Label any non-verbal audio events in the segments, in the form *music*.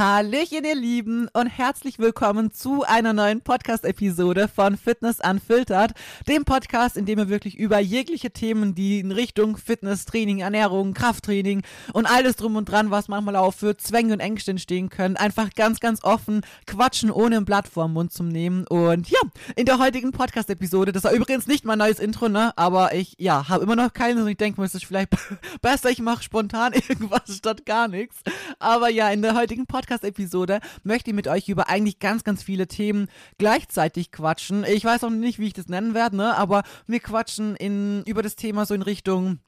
Hallöchen, ihr Lieben, und herzlich willkommen zu einer neuen Podcast-Episode von Fitness Unfiltered, dem Podcast, in dem wir wirklich über jegliche Themen, die in Richtung Fitness, Training, Ernährung, Krafttraining und alles drum und dran, was manchmal auch für Zwänge und Ängste entstehen können, einfach ganz, ganz offen quatschen, ohne ein Blatt vor den Mund zu nehmen. Und ja, in der heutigen Podcast-Episode, das war übrigens nicht mein neues Intro, ne, aber ich, ja, habe immer noch keinen und ich denke mir, es ist vielleicht *laughs* besser, ich mache spontan *laughs* irgendwas statt gar nichts. Aber ja, in der heutigen Podcast Podcast-Episode möchte ich mit euch über eigentlich ganz, ganz viele Themen gleichzeitig quatschen. Ich weiß auch nicht, wie ich das nennen werde, ne? aber wir quatschen in, über das Thema so in Richtung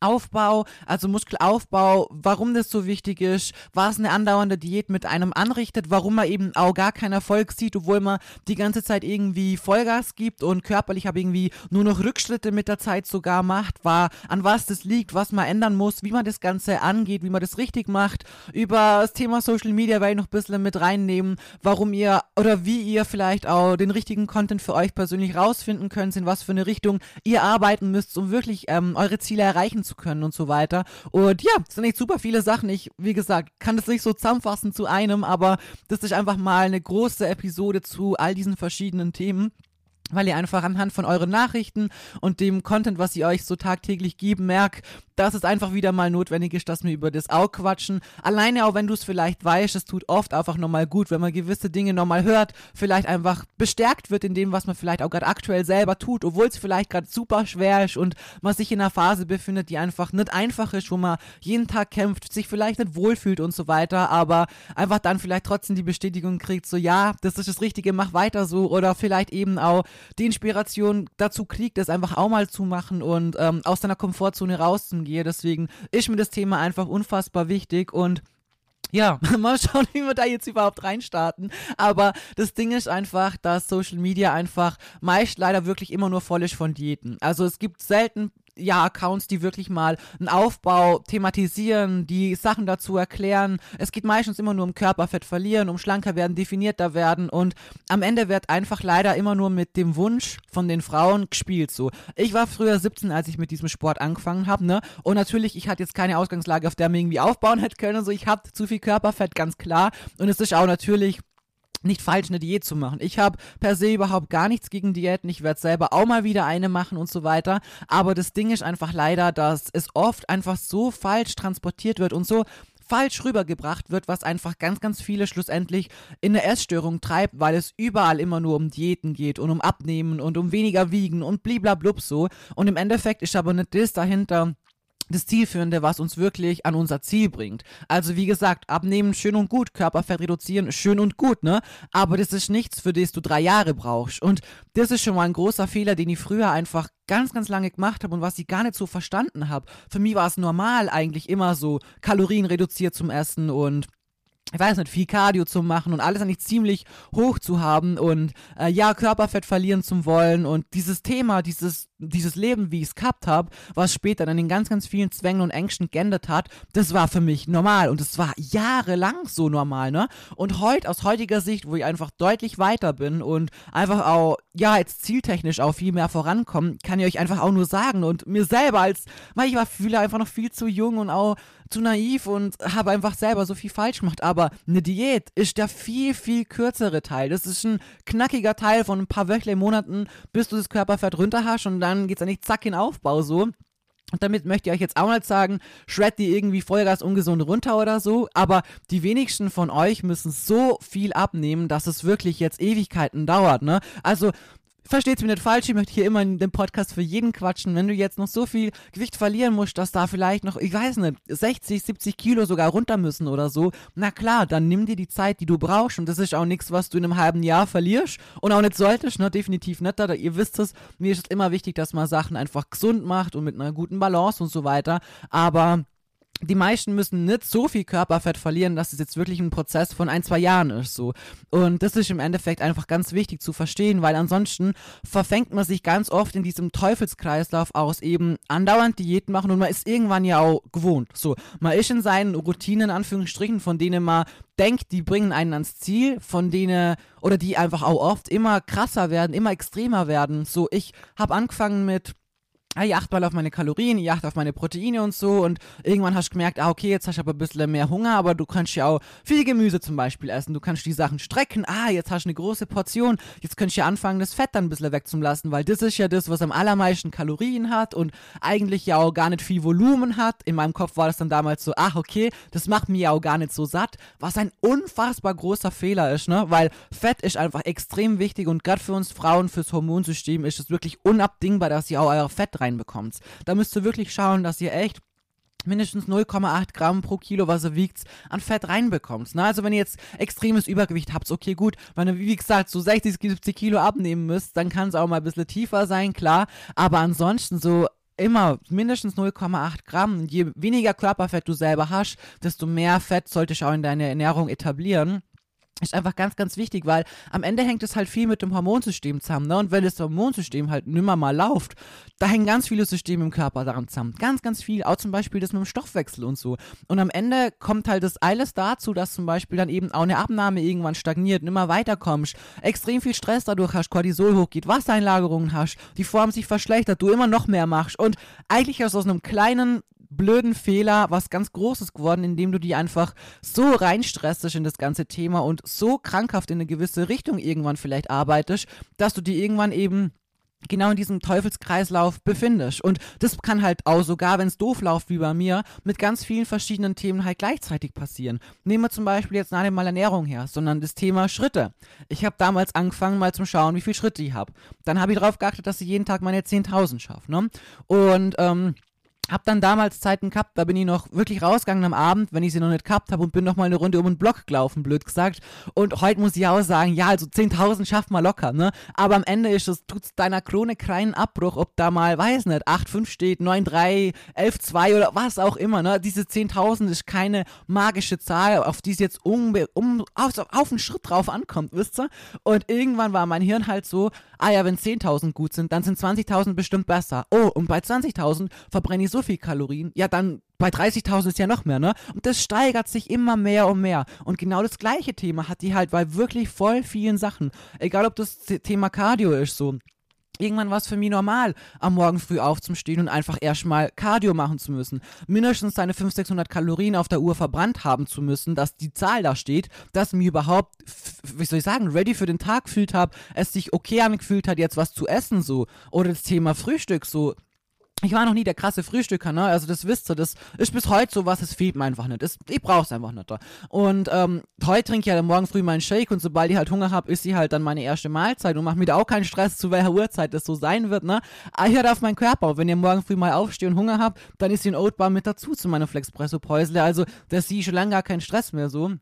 Aufbau, also Muskelaufbau, warum das so wichtig ist, was eine andauernde Diät mit einem anrichtet, warum man eben auch gar keinen Erfolg sieht, obwohl man die ganze Zeit irgendwie Vollgas gibt und körperlich aber irgendwie nur noch Rückschritte mit der Zeit sogar macht, war an was das liegt, was man ändern muss, wie man das Ganze angeht, wie man das richtig macht. Über das Thema Social Media werde ich noch ein bisschen mit reinnehmen, warum ihr oder wie ihr vielleicht auch den richtigen Content für euch persönlich rausfinden könnt, in was für eine Richtung ihr arbeiten müsst, um wirklich ähm, eure Ziele erreichen zu zu können und so weiter. Und ja, es sind echt super viele Sachen. Ich, wie gesagt, kann das nicht so zusammenfassen zu einem, aber das ist einfach mal eine große Episode zu all diesen verschiedenen Themen weil ihr einfach anhand von euren Nachrichten und dem Content, was sie euch so tagtäglich geben, merkt, dass es einfach wieder mal notwendig ist, dass wir über das auch quatschen. Alleine auch wenn du es vielleicht weißt, es tut oft einfach nochmal gut, wenn man gewisse Dinge nochmal hört, vielleicht einfach bestärkt wird in dem, was man vielleicht auch gerade aktuell selber tut, obwohl es vielleicht gerade super schwer ist und man sich in einer Phase befindet, die einfach nicht einfach ist, wo man jeden Tag kämpft, sich vielleicht nicht wohlfühlt und so weiter, aber einfach dann vielleicht trotzdem die Bestätigung kriegt, so ja, das ist das Richtige, mach weiter so oder vielleicht eben auch die Inspiration dazu kriegt, das einfach auch mal zu machen und ähm, aus deiner Komfortzone rauszugehen gehe. Deswegen ist mir das Thema einfach unfassbar wichtig und ja, *laughs* mal schauen, wie wir da jetzt überhaupt reinstarten. Aber das Ding ist einfach, dass Social Media einfach meist leider wirklich immer nur voll ist von Diäten. Also es gibt selten ja, Accounts, die wirklich mal einen Aufbau thematisieren, die Sachen dazu erklären. Es geht meistens immer nur um Körperfett verlieren, um schlanker werden, definierter werden und am Ende wird einfach leider immer nur mit dem Wunsch von den Frauen gespielt so. Ich war früher 17, als ich mit diesem Sport angefangen habe, ne? Und natürlich, ich hatte jetzt keine Ausgangslage, auf der man irgendwie aufbauen hätte können, so ich hatte zu viel Körperfett, ganz klar. Und es ist auch natürlich nicht falsch, eine Diät zu machen. Ich habe per se überhaupt gar nichts gegen Diäten. Ich werde selber auch mal wieder eine machen und so weiter. Aber das Ding ist einfach leider, dass es oft einfach so falsch transportiert wird und so falsch rübergebracht wird, was einfach ganz, ganz viele schlussendlich in eine Essstörung treibt, weil es überall immer nur um Diäten geht und um Abnehmen und um weniger wiegen und bliblablub so. Und im Endeffekt ist aber nicht das dahinter, das Zielführende, was uns wirklich an unser Ziel bringt. Also wie gesagt, abnehmen schön und gut, Körperfett reduzieren schön und gut, ne? Aber das ist nichts, für das du drei Jahre brauchst. Und das ist schon mal ein großer Fehler, den ich früher einfach ganz, ganz lange gemacht habe und was ich gar nicht so verstanden habe. Für mich war es normal eigentlich immer so Kalorien reduziert zum Essen und ich weiß nicht, viel Cardio zu machen und alles eigentlich ziemlich hoch zu haben und äh, ja, Körperfett verlieren zu wollen und dieses Thema, dieses, dieses Leben, wie ich es gehabt habe, was später dann in ganz, ganz vielen Zwängen und Ängsten geändert hat, das war für mich normal und es war jahrelang so normal, ne? Und heute, aus heutiger Sicht, wo ich einfach deutlich weiter bin und einfach auch, ja, jetzt zieltechnisch auch viel mehr vorankommen, kann ich euch einfach auch nur sagen und mir selber als, weil ich war viele einfach noch viel zu jung und auch zu naiv und habe einfach selber so viel falsch gemacht. Aber eine Diät ist der viel, viel kürzere Teil. Das ist ein knackiger Teil von ein paar Wöchlein, Monaten, bis du das Körperfett runter hast und dann geht's eigentlich zack in Aufbau so. Und damit möchte ich euch jetzt auch nicht sagen, shred die irgendwie Vollgas ungesund runter oder so, aber die wenigsten von euch müssen so viel abnehmen, dass es wirklich jetzt Ewigkeiten dauert, ne? Also versteht's mir nicht falsch, ich möchte hier immer in dem Podcast für jeden quatschen. Wenn du jetzt noch so viel Gewicht verlieren musst, dass da vielleicht noch, ich weiß nicht, 60, 70 Kilo sogar runter müssen oder so, na klar, dann nimm dir die Zeit, die du brauchst. Und das ist auch nichts, was du in einem halben Jahr verlierst. Und auch nicht solltest, ne, definitiv nicht. Da, ihr wisst es, mir ist es immer wichtig, dass man Sachen einfach gesund macht und mit einer guten Balance und so weiter, aber die meisten müssen nicht so viel Körperfett verlieren, dass es jetzt wirklich ein Prozess von ein, zwei Jahren ist, so. Und das ist im Endeffekt einfach ganz wichtig zu verstehen, weil ansonsten verfängt man sich ganz oft in diesem Teufelskreislauf aus eben andauernd Diäten machen und man ist irgendwann ja auch gewohnt, so. Man ist in seinen Routinen, in Anführungsstrichen, von denen man denkt, die bringen einen ans Ziel, von denen, oder die einfach auch oft immer krasser werden, immer extremer werden, so. Ich habe angefangen mit ah, ich achte mal auf meine Kalorien, ich achte auf meine Proteine und so. Und irgendwann hast du gemerkt, ah, okay, jetzt hast du aber ein bisschen mehr Hunger, aber du kannst ja auch viel Gemüse zum Beispiel essen, du kannst die Sachen strecken, ah, jetzt hast du eine große Portion, jetzt kannst du ja anfangen, das Fett dann ein bisschen wegzulassen, weil das ist ja das, was am allermeisten Kalorien hat und eigentlich ja auch gar nicht viel Volumen hat. In meinem Kopf war das dann damals so, ach, okay, das macht mir ja auch gar nicht so satt, was ein unfassbar großer Fehler ist, ne, weil Fett ist einfach extrem wichtig und gerade für uns Frauen, fürs Hormonsystem ist es wirklich unabdingbar, dass ihr auch euer Fett reinbekommt. Da müsst ihr wirklich schauen, dass ihr echt mindestens 0,8 Gramm pro Kilo, was ihr wiegt, an Fett reinbekommt. Ne? Also wenn ihr jetzt extremes Übergewicht habt, okay gut, wenn ihr wie gesagt so 60, 70 Kilo abnehmen müsst, dann kann es auch mal ein bisschen tiefer sein, klar, aber ansonsten so immer mindestens 0,8 Gramm. Je weniger Körperfett du selber hast, desto mehr Fett solltest du auch in deine Ernährung etablieren ist einfach ganz, ganz wichtig, weil am Ende hängt es halt viel mit dem Hormonsystem zusammen. Ne? Und wenn das Hormonsystem halt nimmer mal läuft, da hängen ganz viele Systeme im Körper daran zusammen. Ganz, ganz viel. Auch zum Beispiel das mit dem Stoffwechsel und so. Und am Ende kommt halt das alles dazu, dass zum Beispiel dann eben auch eine Abnahme irgendwann stagniert, nimmer weiterkommst, extrem viel Stress dadurch hast, Cortisol hochgeht, Wassereinlagerungen hast, die Form sich verschlechtert, du immer noch mehr machst. Und eigentlich aus einem kleinen blöden Fehler was ganz Großes geworden, indem du die einfach so reinstressest in das ganze Thema und so krankhaft in eine gewisse Richtung irgendwann vielleicht arbeitest, dass du die irgendwann eben genau in diesem Teufelskreislauf befindest. Und das kann halt auch sogar, wenn es doof läuft wie bei mir, mit ganz vielen verschiedenen Themen halt gleichzeitig passieren. Nehmen wir zum Beispiel jetzt nicht mal Ernährung her, sondern das Thema Schritte. Ich habe damals angefangen mal zum Schauen, wie viele Schritte ich habe. Dann habe ich darauf geachtet, dass ich jeden Tag meine 10.000 schaffe. Ne? Und ähm, hab dann damals Zeiten gehabt, da bin ich noch wirklich rausgegangen am Abend, wenn ich sie noch nicht gehabt habe und bin noch mal eine Runde um den Block gelaufen, blöd gesagt. Und heute muss ich auch sagen, ja, also 10.000 schafft man locker, ne? Aber am Ende ist es, tut's deiner Krone keinen Abbruch, ob da mal, weiß nicht, 8,5 steht, 9,3, 11,2 oder was auch immer, ne? Diese 10.000 ist keine magische Zahl, auf die es jetzt um, um auf, auf einen Schritt drauf ankommt, wisst ihr? Und irgendwann war mein Hirn halt so, ah ja, wenn 10.000 gut sind, dann sind 20.000 bestimmt besser. Oh, und bei 20.000 verbrenne ich so viel Kalorien. Ja, dann bei 30.000 ist ja noch mehr, ne? Und das steigert sich immer mehr und mehr. Und genau das gleiche Thema hat die halt bei wirklich voll vielen Sachen. Egal, ob das Thema Cardio ist, so Irgendwann war es für mich normal, am Morgen früh aufzustehen und einfach erstmal Cardio machen zu müssen. Mindestens seine 500, 600 Kalorien auf der Uhr verbrannt haben zu müssen, dass die Zahl da steht, dass mir überhaupt, wie soll ich sagen, ready für den Tag gefühlt habe, es sich okay angefühlt hat, jetzt was zu essen so. Oder das Thema Frühstück so ich war noch nie der krasse Frühstücker, ne? Also das wisst ihr, das ist bis heute so was, es fehlt mir einfach nicht. Das, ich brauch's einfach nicht. Da. Und ähm, heute trinke ich ja halt morgen früh meinen Shake und sobald ich halt Hunger habe, ist sie halt dann meine erste Mahlzeit und mache mir da auch keinen Stress, zu welcher Uhrzeit das so sein wird, ne? Aber ich hört auf meinen Körper. Wenn ihr morgen früh mal aufsteht und Hunger habt, dann ist die ein Oatbar mit dazu zu meiner Flexpresso-Päusle. Also das sehe ich schon lange gar keinen Stress mehr so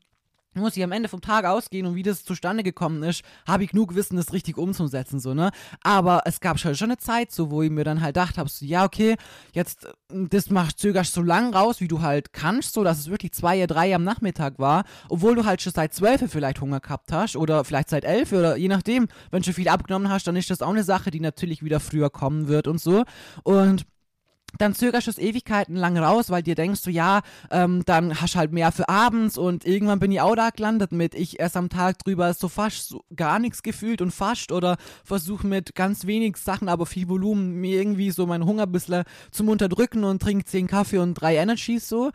muss ich am Ende vom Tag ausgehen und wie das zustande gekommen ist, habe ich genug Wissen, das richtig umzusetzen, so, ne? Aber es gab schon, schon eine Zeit, so, wo ich mir dann halt dachte, habe, so, ja, okay, jetzt, äh, das machst, zögerst so lang raus, wie du halt kannst, so, dass es wirklich zwei, drei am Nachmittag war, obwohl du halt schon seit zwölf vielleicht Hunger gehabt hast oder vielleicht seit elf oder je nachdem, wenn du viel abgenommen hast, dann ist das auch eine Sache, die natürlich wieder früher kommen wird und so. Und dann zögerst du es Ewigkeiten lang raus, weil dir denkst du, ja, ähm, dann hast du halt mehr für abends und irgendwann bin ich auch da gelandet mit, ich erst am Tag drüber so fast so gar nichts gefühlt und fast oder versuche mit ganz wenig Sachen, aber viel Volumen mir irgendwie so meinen Hunger ein bisschen zum Unterdrücken und trinke zehn Kaffee und drei Energies so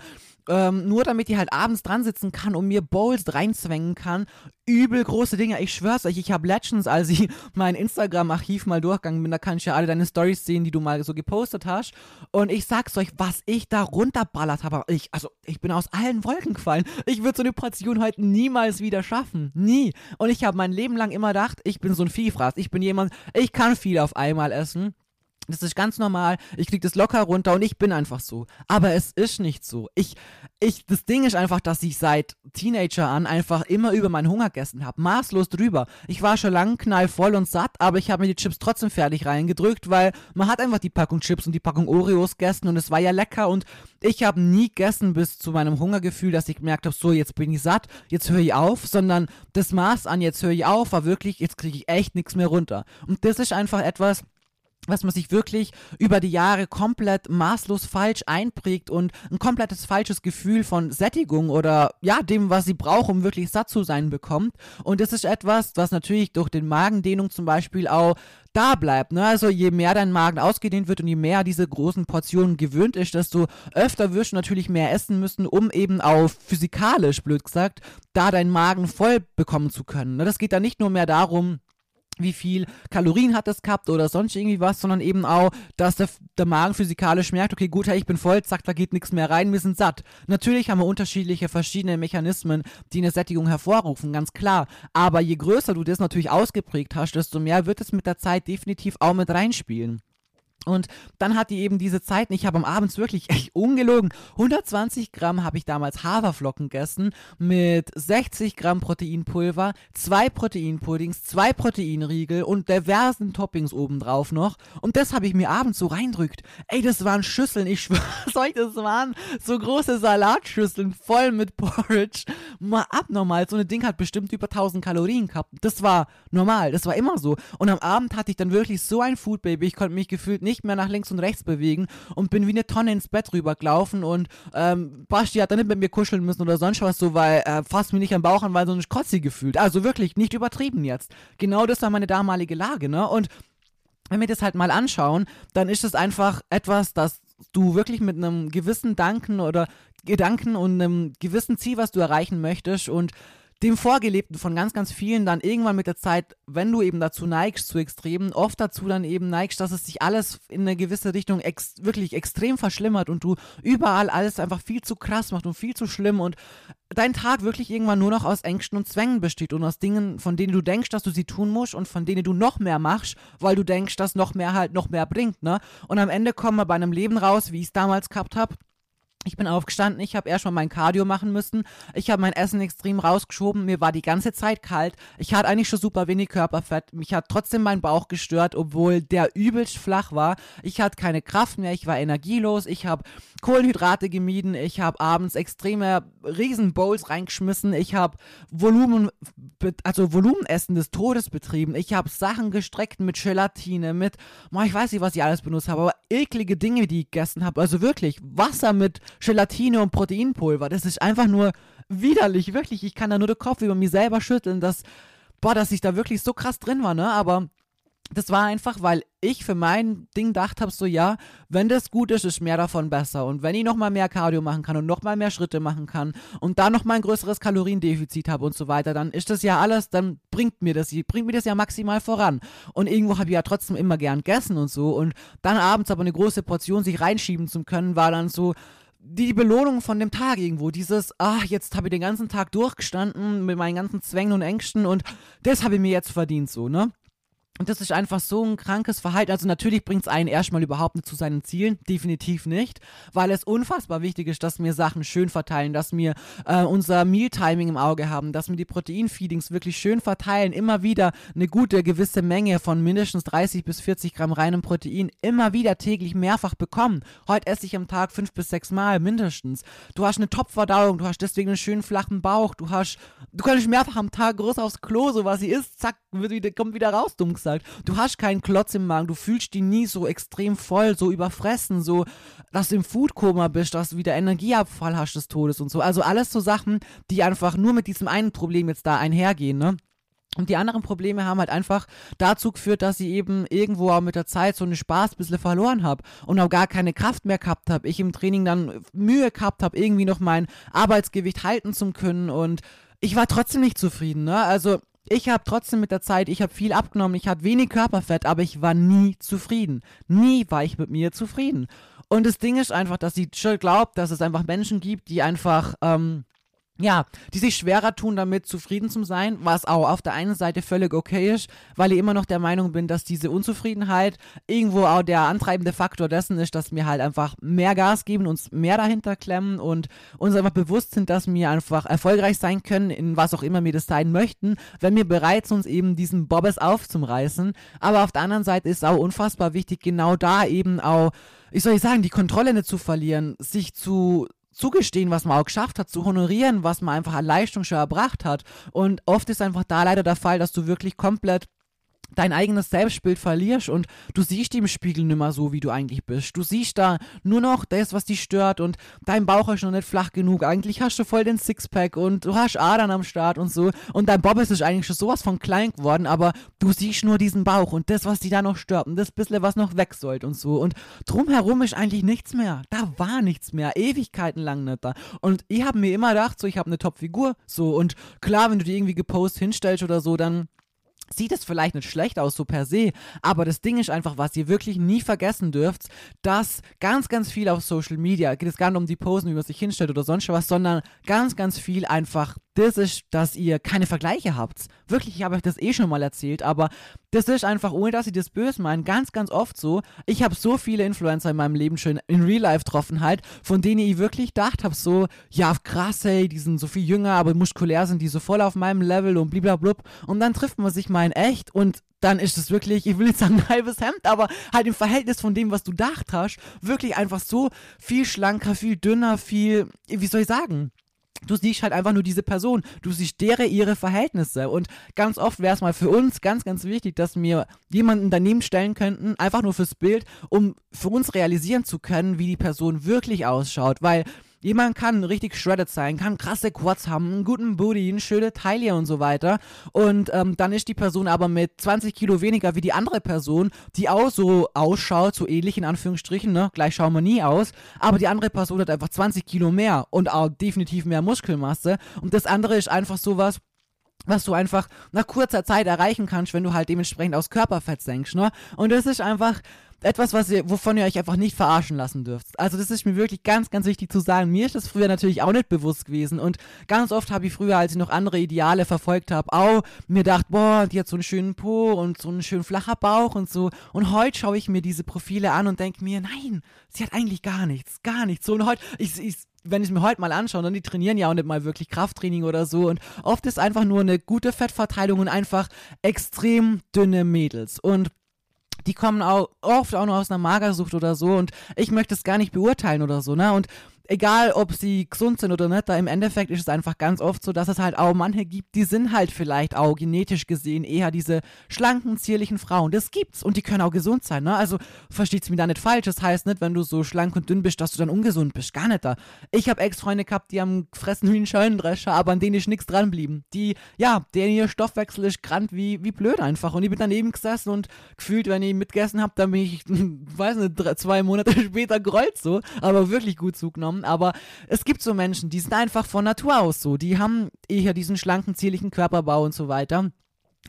ähm, nur damit ich halt abends dran sitzen kann und mir Bowls reinzwängen kann. Übel große Dinge. Ich schwör's euch, ich habe Legends, als ich *laughs* mein Instagram-Archiv mal durchgegangen bin, da kann ich ja alle deine Stories sehen, die du mal so gepostet hast. Und ich sag's euch, was ich da runterballert habe. Ich, also, ich bin aus allen Wolken gefallen. Ich würde so eine Portion heute niemals wieder schaffen. Nie. Und ich habe mein Leben lang immer gedacht, ich bin so ein Viehfraß. Ich bin jemand, ich kann viel auf einmal essen. Das ist ganz normal. Ich krieg das locker runter und ich bin einfach so. Aber es ist nicht so. Ich, ich, das Ding ist einfach, dass ich seit Teenager an einfach immer über meinen Hunger gegessen habe. Maßlos drüber. Ich war schon lang knallvoll und satt, aber ich habe mir die Chips trotzdem fertig reingedrückt, weil man hat einfach die Packung Chips und die Packung Oreos gegessen und es war ja lecker und ich habe nie gegessen bis zu meinem Hungergefühl, dass ich gemerkt habe, so jetzt bin ich satt, jetzt höre ich auf, sondern das Maß an jetzt höre ich auf war wirklich, jetzt kriege ich echt nichts mehr runter. Und das ist einfach etwas, was man sich wirklich über die Jahre komplett maßlos falsch einprägt und ein komplettes falsches Gefühl von Sättigung oder ja, dem, was sie braucht, um wirklich satt zu sein, bekommt. Und das ist etwas, was natürlich durch den Magendehnung zum Beispiel auch da bleibt. Ne? Also je mehr dein Magen ausgedehnt wird und je mehr diese großen Portionen gewöhnt ist, desto öfter wirst du natürlich mehr essen müssen, um eben auch physikalisch, blöd gesagt, da deinen Magen voll bekommen zu können. Ne? Das geht da nicht nur mehr darum, wie viel Kalorien hat es gehabt oder sonst irgendwie was, sondern eben auch, dass der, der Magen physikalisch merkt, okay, gut, hey, ich bin voll, zack, da geht nichts mehr rein, wir sind satt. Natürlich haben wir unterschiedliche verschiedene Mechanismen, die eine Sättigung hervorrufen, ganz klar. Aber je größer du das natürlich ausgeprägt hast, desto mehr wird es mit der Zeit definitiv auch mit reinspielen. Und dann hat die eben diese Zeiten, ich habe am Abend wirklich echt ungelogen, 120 Gramm habe ich damals Haferflocken gegessen mit 60 Gramm Proteinpulver, zwei Proteinpuddings, zwei Proteinriegel und diversen Toppings obendrauf noch. Und das habe ich mir abends so reindrückt. Ey, das waren Schüsseln, ich *laughs* schwöre euch, das waren so große Salatschüsseln voll mit Porridge. Mal abnormal, so ein Ding hat bestimmt über 1000 Kalorien gehabt. Das war normal, das war immer so. Und am Abend hatte ich dann wirklich so ein Foodbaby, ich konnte mich gefühlt nicht nicht mehr nach links und rechts bewegen und bin wie eine Tonne ins Bett rübergelaufen und ähm, Basti hat dann nicht mit mir kuscheln müssen oder sonst was so, weil er äh, fasst mir nicht am Bauch an, weil so ein Kotzi gefühlt. Also wirklich, nicht übertrieben jetzt. Genau das war meine damalige Lage, ne? Und wenn wir das halt mal anschauen, dann ist es einfach etwas, das du wirklich mit einem gewissen Danken oder Gedanken und einem gewissen Ziel, was du erreichen möchtest und dem Vorgelebten von ganz, ganz vielen dann irgendwann mit der Zeit, wenn du eben dazu neigst, zu Extremen, oft dazu dann eben neigst, dass es sich alles in eine gewisse Richtung ex wirklich extrem verschlimmert und du überall alles einfach viel zu krass macht und viel zu schlimm und dein Tag wirklich irgendwann nur noch aus Ängsten und Zwängen besteht und aus Dingen, von denen du denkst, dass du sie tun musst und von denen du noch mehr machst, weil du denkst, dass noch mehr halt noch mehr bringt, ne? Und am Ende kommen wir bei einem Leben raus, wie ich es damals gehabt habe ich bin aufgestanden, ich habe erstmal mein Cardio machen müssen. Ich habe mein Essen extrem rausgeschoben. Mir war die ganze Zeit kalt. Ich hatte eigentlich schon super wenig Körperfett. Mich hat trotzdem mein Bauch gestört, obwohl der übelst flach war. Ich hatte keine Kraft mehr. Ich war energielos. Ich habe Kohlenhydrate gemieden. Ich habe abends extreme Riesenbowls reingeschmissen. Ich habe Volumen, also Volumenessen des Todes betrieben. Ich habe Sachen gestreckt mit Gelatine, mit, ich weiß nicht, was ich alles benutzt habe, aber eklige Dinge, die ich gegessen habe. Also wirklich Wasser mit Gelatine und Proteinpulver. Das ist einfach nur widerlich, wirklich. Ich kann da nur den Kopf über mich selber schütteln, dass, boah, dass ich da wirklich so krass drin war, ne? Aber das war einfach, weil ich für mein Ding dachte habe, so ja, wenn das gut ist, ist mehr davon besser. Und wenn ich nochmal mehr Cardio machen kann und nochmal mehr Schritte machen kann und da nochmal ein größeres Kaloriendefizit habe und so weiter, dann ist das ja alles, dann bringt mir das, bringt mir das ja maximal voran. Und irgendwo habe ich ja trotzdem immer gern gegessen und so. Und dann abends aber eine große Portion sich reinschieben zu können, war dann so, die Belohnung von dem Tag irgendwo. Dieses, ach, jetzt habe ich den ganzen Tag durchgestanden mit meinen ganzen Zwängen und Ängsten und das habe ich mir jetzt verdient, so, ne? Und das ist einfach so ein krankes Verhalten. Also natürlich bringt es einen erstmal überhaupt nicht zu seinen Zielen, definitiv nicht, weil es unfassbar wichtig ist, dass wir Sachen schön verteilen, dass wir äh, unser Mealtiming im Auge haben, dass wir die Proteinfeedings wirklich schön verteilen, immer wieder eine gute gewisse Menge von mindestens 30 bis 40 Gramm reinem Protein immer wieder täglich mehrfach bekommen. Heute esse ich am Tag fünf bis sechs Mal mindestens. Du hast eine Top-Verdauung, du hast deswegen einen schönen flachen Bauch, du hast, du kannst mehrfach am Tag groß aufs Klo, so was sie isst, zack, wieder, kommt wieder raus, dumm gesagt. Du hast keinen Klotz im Magen, du fühlst dich nie so extrem voll, so überfressen, so, dass du im Foodkoma bist, dass du wieder Energieabfall hast des Todes und so. Also alles so Sachen, die einfach nur mit diesem einen Problem jetzt da einhergehen, ne? Und die anderen Probleme haben halt einfach dazu geführt, dass ich eben irgendwo auch mit der Zeit so einen Spaß ein bisschen verloren habe und auch gar keine Kraft mehr gehabt habe. Ich im Training dann Mühe gehabt habe, irgendwie noch mein Arbeitsgewicht halten zu können und ich war trotzdem nicht zufrieden, ne? Also ich habe trotzdem mit der Zeit, ich habe viel abgenommen, ich hatte wenig Körperfett, aber ich war nie zufrieden. Nie war ich mit mir zufrieden. Und das Ding ist einfach, dass sie schon glaubt, dass es einfach Menschen gibt, die einfach ähm, ja, die sich schwerer tun, damit zufrieden zu sein, was auch auf der einen Seite völlig okay ist, weil ich immer noch der Meinung bin, dass diese Unzufriedenheit irgendwo auch der antreibende Faktor dessen ist, dass wir halt einfach mehr Gas geben, uns mehr dahinter klemmen und uns einfach bewusst sind, dass wir einfach erfolgreich sein können, in was auch immer wir das sein möchten, wenn wir bereit sind, uns eben diesen Bobbes aufzureißen. Aber auf der anderen Seite ist auch unfassbar wichtig, genau da eben auch, ich soll ich sagen, die Kontrolle nicht zu verlieren, sich zu zugestehen, was man auch geschafft hat, zu honorieren, was man einfach an Leistung schon erbracht hat. Und oft ist einfach da leider der Fall, dass du wirklich komplett dein eigenes Selbstbild verlierst und du siehst im Spiegel nicht mehr so, wie du eigentlich bist. Du siehst da nur noch das, was dich stört und dein Bauch ist noch nicht flach genug. Eigentlich hast du voll den Sixpack und du hast Adern am Start und so und dein Bobbes ist eigentlich schon sowas von klein geworden, aber du siehst nur diesen Bauch und das, was dich da noch stört und das bisschen, was noch weg sollte und so und drumherum ist eigentlich nichts mehr. Da war nichts mehr. Ewigkeiten lang nicht da. Und ich habe mir immer gedacht, so, ich habe eine Top-Figur, so und klar, wenn du die irgendwie gepostet hinstellst oder so, dann sieht es vielleicht nicht schlecht aus, so per se, aber das Ding ist einfach, was ihr wirklich nie vergessen dürft, dass ganz, ganz viel auf Social Media, geht es gar nicht um die Posen, wie man sich hinstellt oder sonst was, sondern ganz, ganz viel einfach das ist, dass ihr keine Vergleiche habt. Wirklich, ich habe euch das eh schon mal erzählt, aber das ist einfach, ohne dass ich das böse meine, ganz, ganz oft so. Ich habe so viele Influencer in meinem Leben schon in Real Life getroffen halt, von denen ich wirklich gedacht habe, so, ja, krass, ey, die sind so viel jünger, aber muskulär sind die so voll auf meinem Level und blablabla. Und dann trifft man sich mal in echt und dann ist es wirklich, ich will nicht sagen *laughs* ein halbes Hemd, aber halt im Verhältnis von dem, was du gedacht hast, wirklich einfach so viel schlanker, viel dünner, viel, wie soll ich sagen, Du siehst halt einfach nur diese Person. Du siehst deren ihre Verhältnisse. Und ganz oft wäre es mal für uns ganz, ganz wichtig, dass wir jemanden daneben stellen könnten, einfach nur fürs Bild, um für uns realisieren zu können, wie die Person wirklich ausschaut. Weil Jemand kann richtig shredded sein, kann krasse Quads haben, einen guten Booty, eine schöne Taille und so weiter. Und ähm, dann ist die Person aber mit 20 Kilo weniger wie die andere Person, die auch so ausschaut, so ähnlich in Anführungsstrichen, ne? Gleich schauen wir nie aus. Aber die andere Person hat einfach 20 Kilo mehr und auch definitiv mehr Muskelmasse. Und das andere ist einfach sowas, was du einfach nach kurzer Zeit erreichen kannst, wenn du halt dementsprechend aus Körperfett senkst, ne? Und das ist einfach etwas, was ihr, wovon ihr euch einfach nicht verarschen lassen dürft. Also das ist mir wirklich ganz, ganz wichtig zu sagen. Mir ist das früher natürlich auch nicht bewusst gewesen und ganz oft habe ich früher, als ich noch andere Ideale verfolgt habe, auch mir gedacht, boah, die hat so einen schönen Po und so einen schönen flacher Bauch und so. Und heute schaue ich mir diese Profile an und denke mir, nein, sie hat eigentlich gar nichts, gar nichts. So und heute, ich, ich wenn ich es mir heute mal anschaue, dann die trainieren ja auch nicht mal wirklich Krafttraining oder so und oft ist einfach nur eine gute Fettverteilung und einfach extrem dünne Mädels und die kommen auch oft auch nur aus einer Magersucht oder so und ich möchte es gar nicht beurteilen oder so, ne? Und egal ob sie gesund sind oder nicht, da im Endeffekt ist es einfach ganz oft so, dass es halt auch manche gibt, die sind halt vielleicht auch genetisch gesehen eher diese schlanken, zierlichen Frauen. Das gibt's und die können auch gesund sein, ne? Also versteht's mir da nicht falsch. Das heißt nicht, wenn du so schlank und dünn bist, dass du dann ungesund bist. Gar nicht da. Ich habe Ex-Freunde gehabt, die haben gefressen wie ein Scheunendrescher, aber an denen ist nichts dran blieben. Die, ja, deren ihr Stoffwechsel ist grant wie, wie blöd einfach. Und ich bin daneben gesessen und gefühlt, wenn ich mitgegessen habe, dann bin ich, *laughs* weiß nicht, drei, zwei Monate *laughs* später gerollt so, aber wirklich gut zugenommen genommen, aber es gibt so Menschen, die sind einfach von Natur aus so. Die haben eher diesen schlanken, zierlichen Körperbau und so weiter.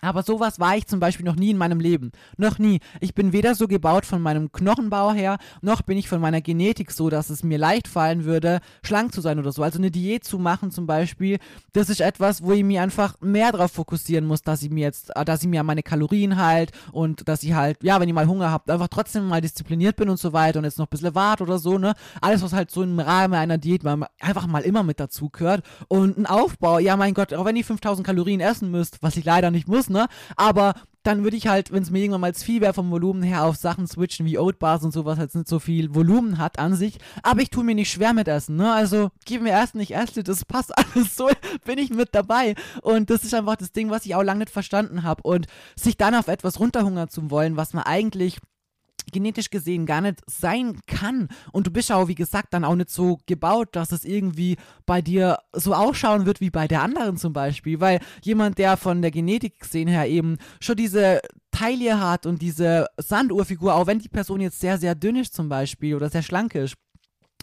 Aber sowas war ich zum Beispiel noch nie in meinem Leben. Noch nie. Ich bin weder so gebaut von meinem Knochenbau her, noch bin ich von meiner Genetik so, dass es mir leicht fallen würde, schlank zu sein oder so. Also eine Diät zu machen zum Beispiel, das ist etwas, wo ich mir einfach mehr darauf fokussieren muss, dass ich mir jetzt, äh, dass ich mir meine Kalorien halt und dass ich halt, ja, wenn ich mal Hunger habe, einfach trotzdem mal diszipliniert bin und so weiter und jetzt noch ein bisschen wart oder so, ne? Alles, was halt so im Rahmen einer Diät einfach mal immer mit dazu gehört. Und ein Aufbau, ja, mein Gott, auch wenn ich 5000 Kalorien essen müsst, was ich leider nicht muss, muss, ne? Aber dann würde ich halt, wenn es mir irgendwann mal zu viel wäre vom Volumen her, auf Sachen switchen wie Oatbars und sowas, halt nicht so viel Volumen hat an sich. Aber ich tue mir nicht schwer mit Essen, ne? Also gib mir erst nicht Äste, das passt *laughs* alles so, bin ich mit dabei. Und das ist einfach das Ding, was ich auch lange nicht verstanden habe. Und sich dann auf etwas runterhungern zu wollen, was man eigentlich genetisch gesehen gar nicht sein kann. Und du bist auch, wie gesagt, dann auch nicht so gebaut, dass es irgendwie bei dir so ausschauen wird wie bei der anderen zum Beispiel. Weil jemand, der von der Genetik gesehen her eben schon diese Taille hat und diese Sanduhrfigur, auch wenn die Person jetzt sehr, sehr dünn ist zum Beispiel oder sehr schlank ist,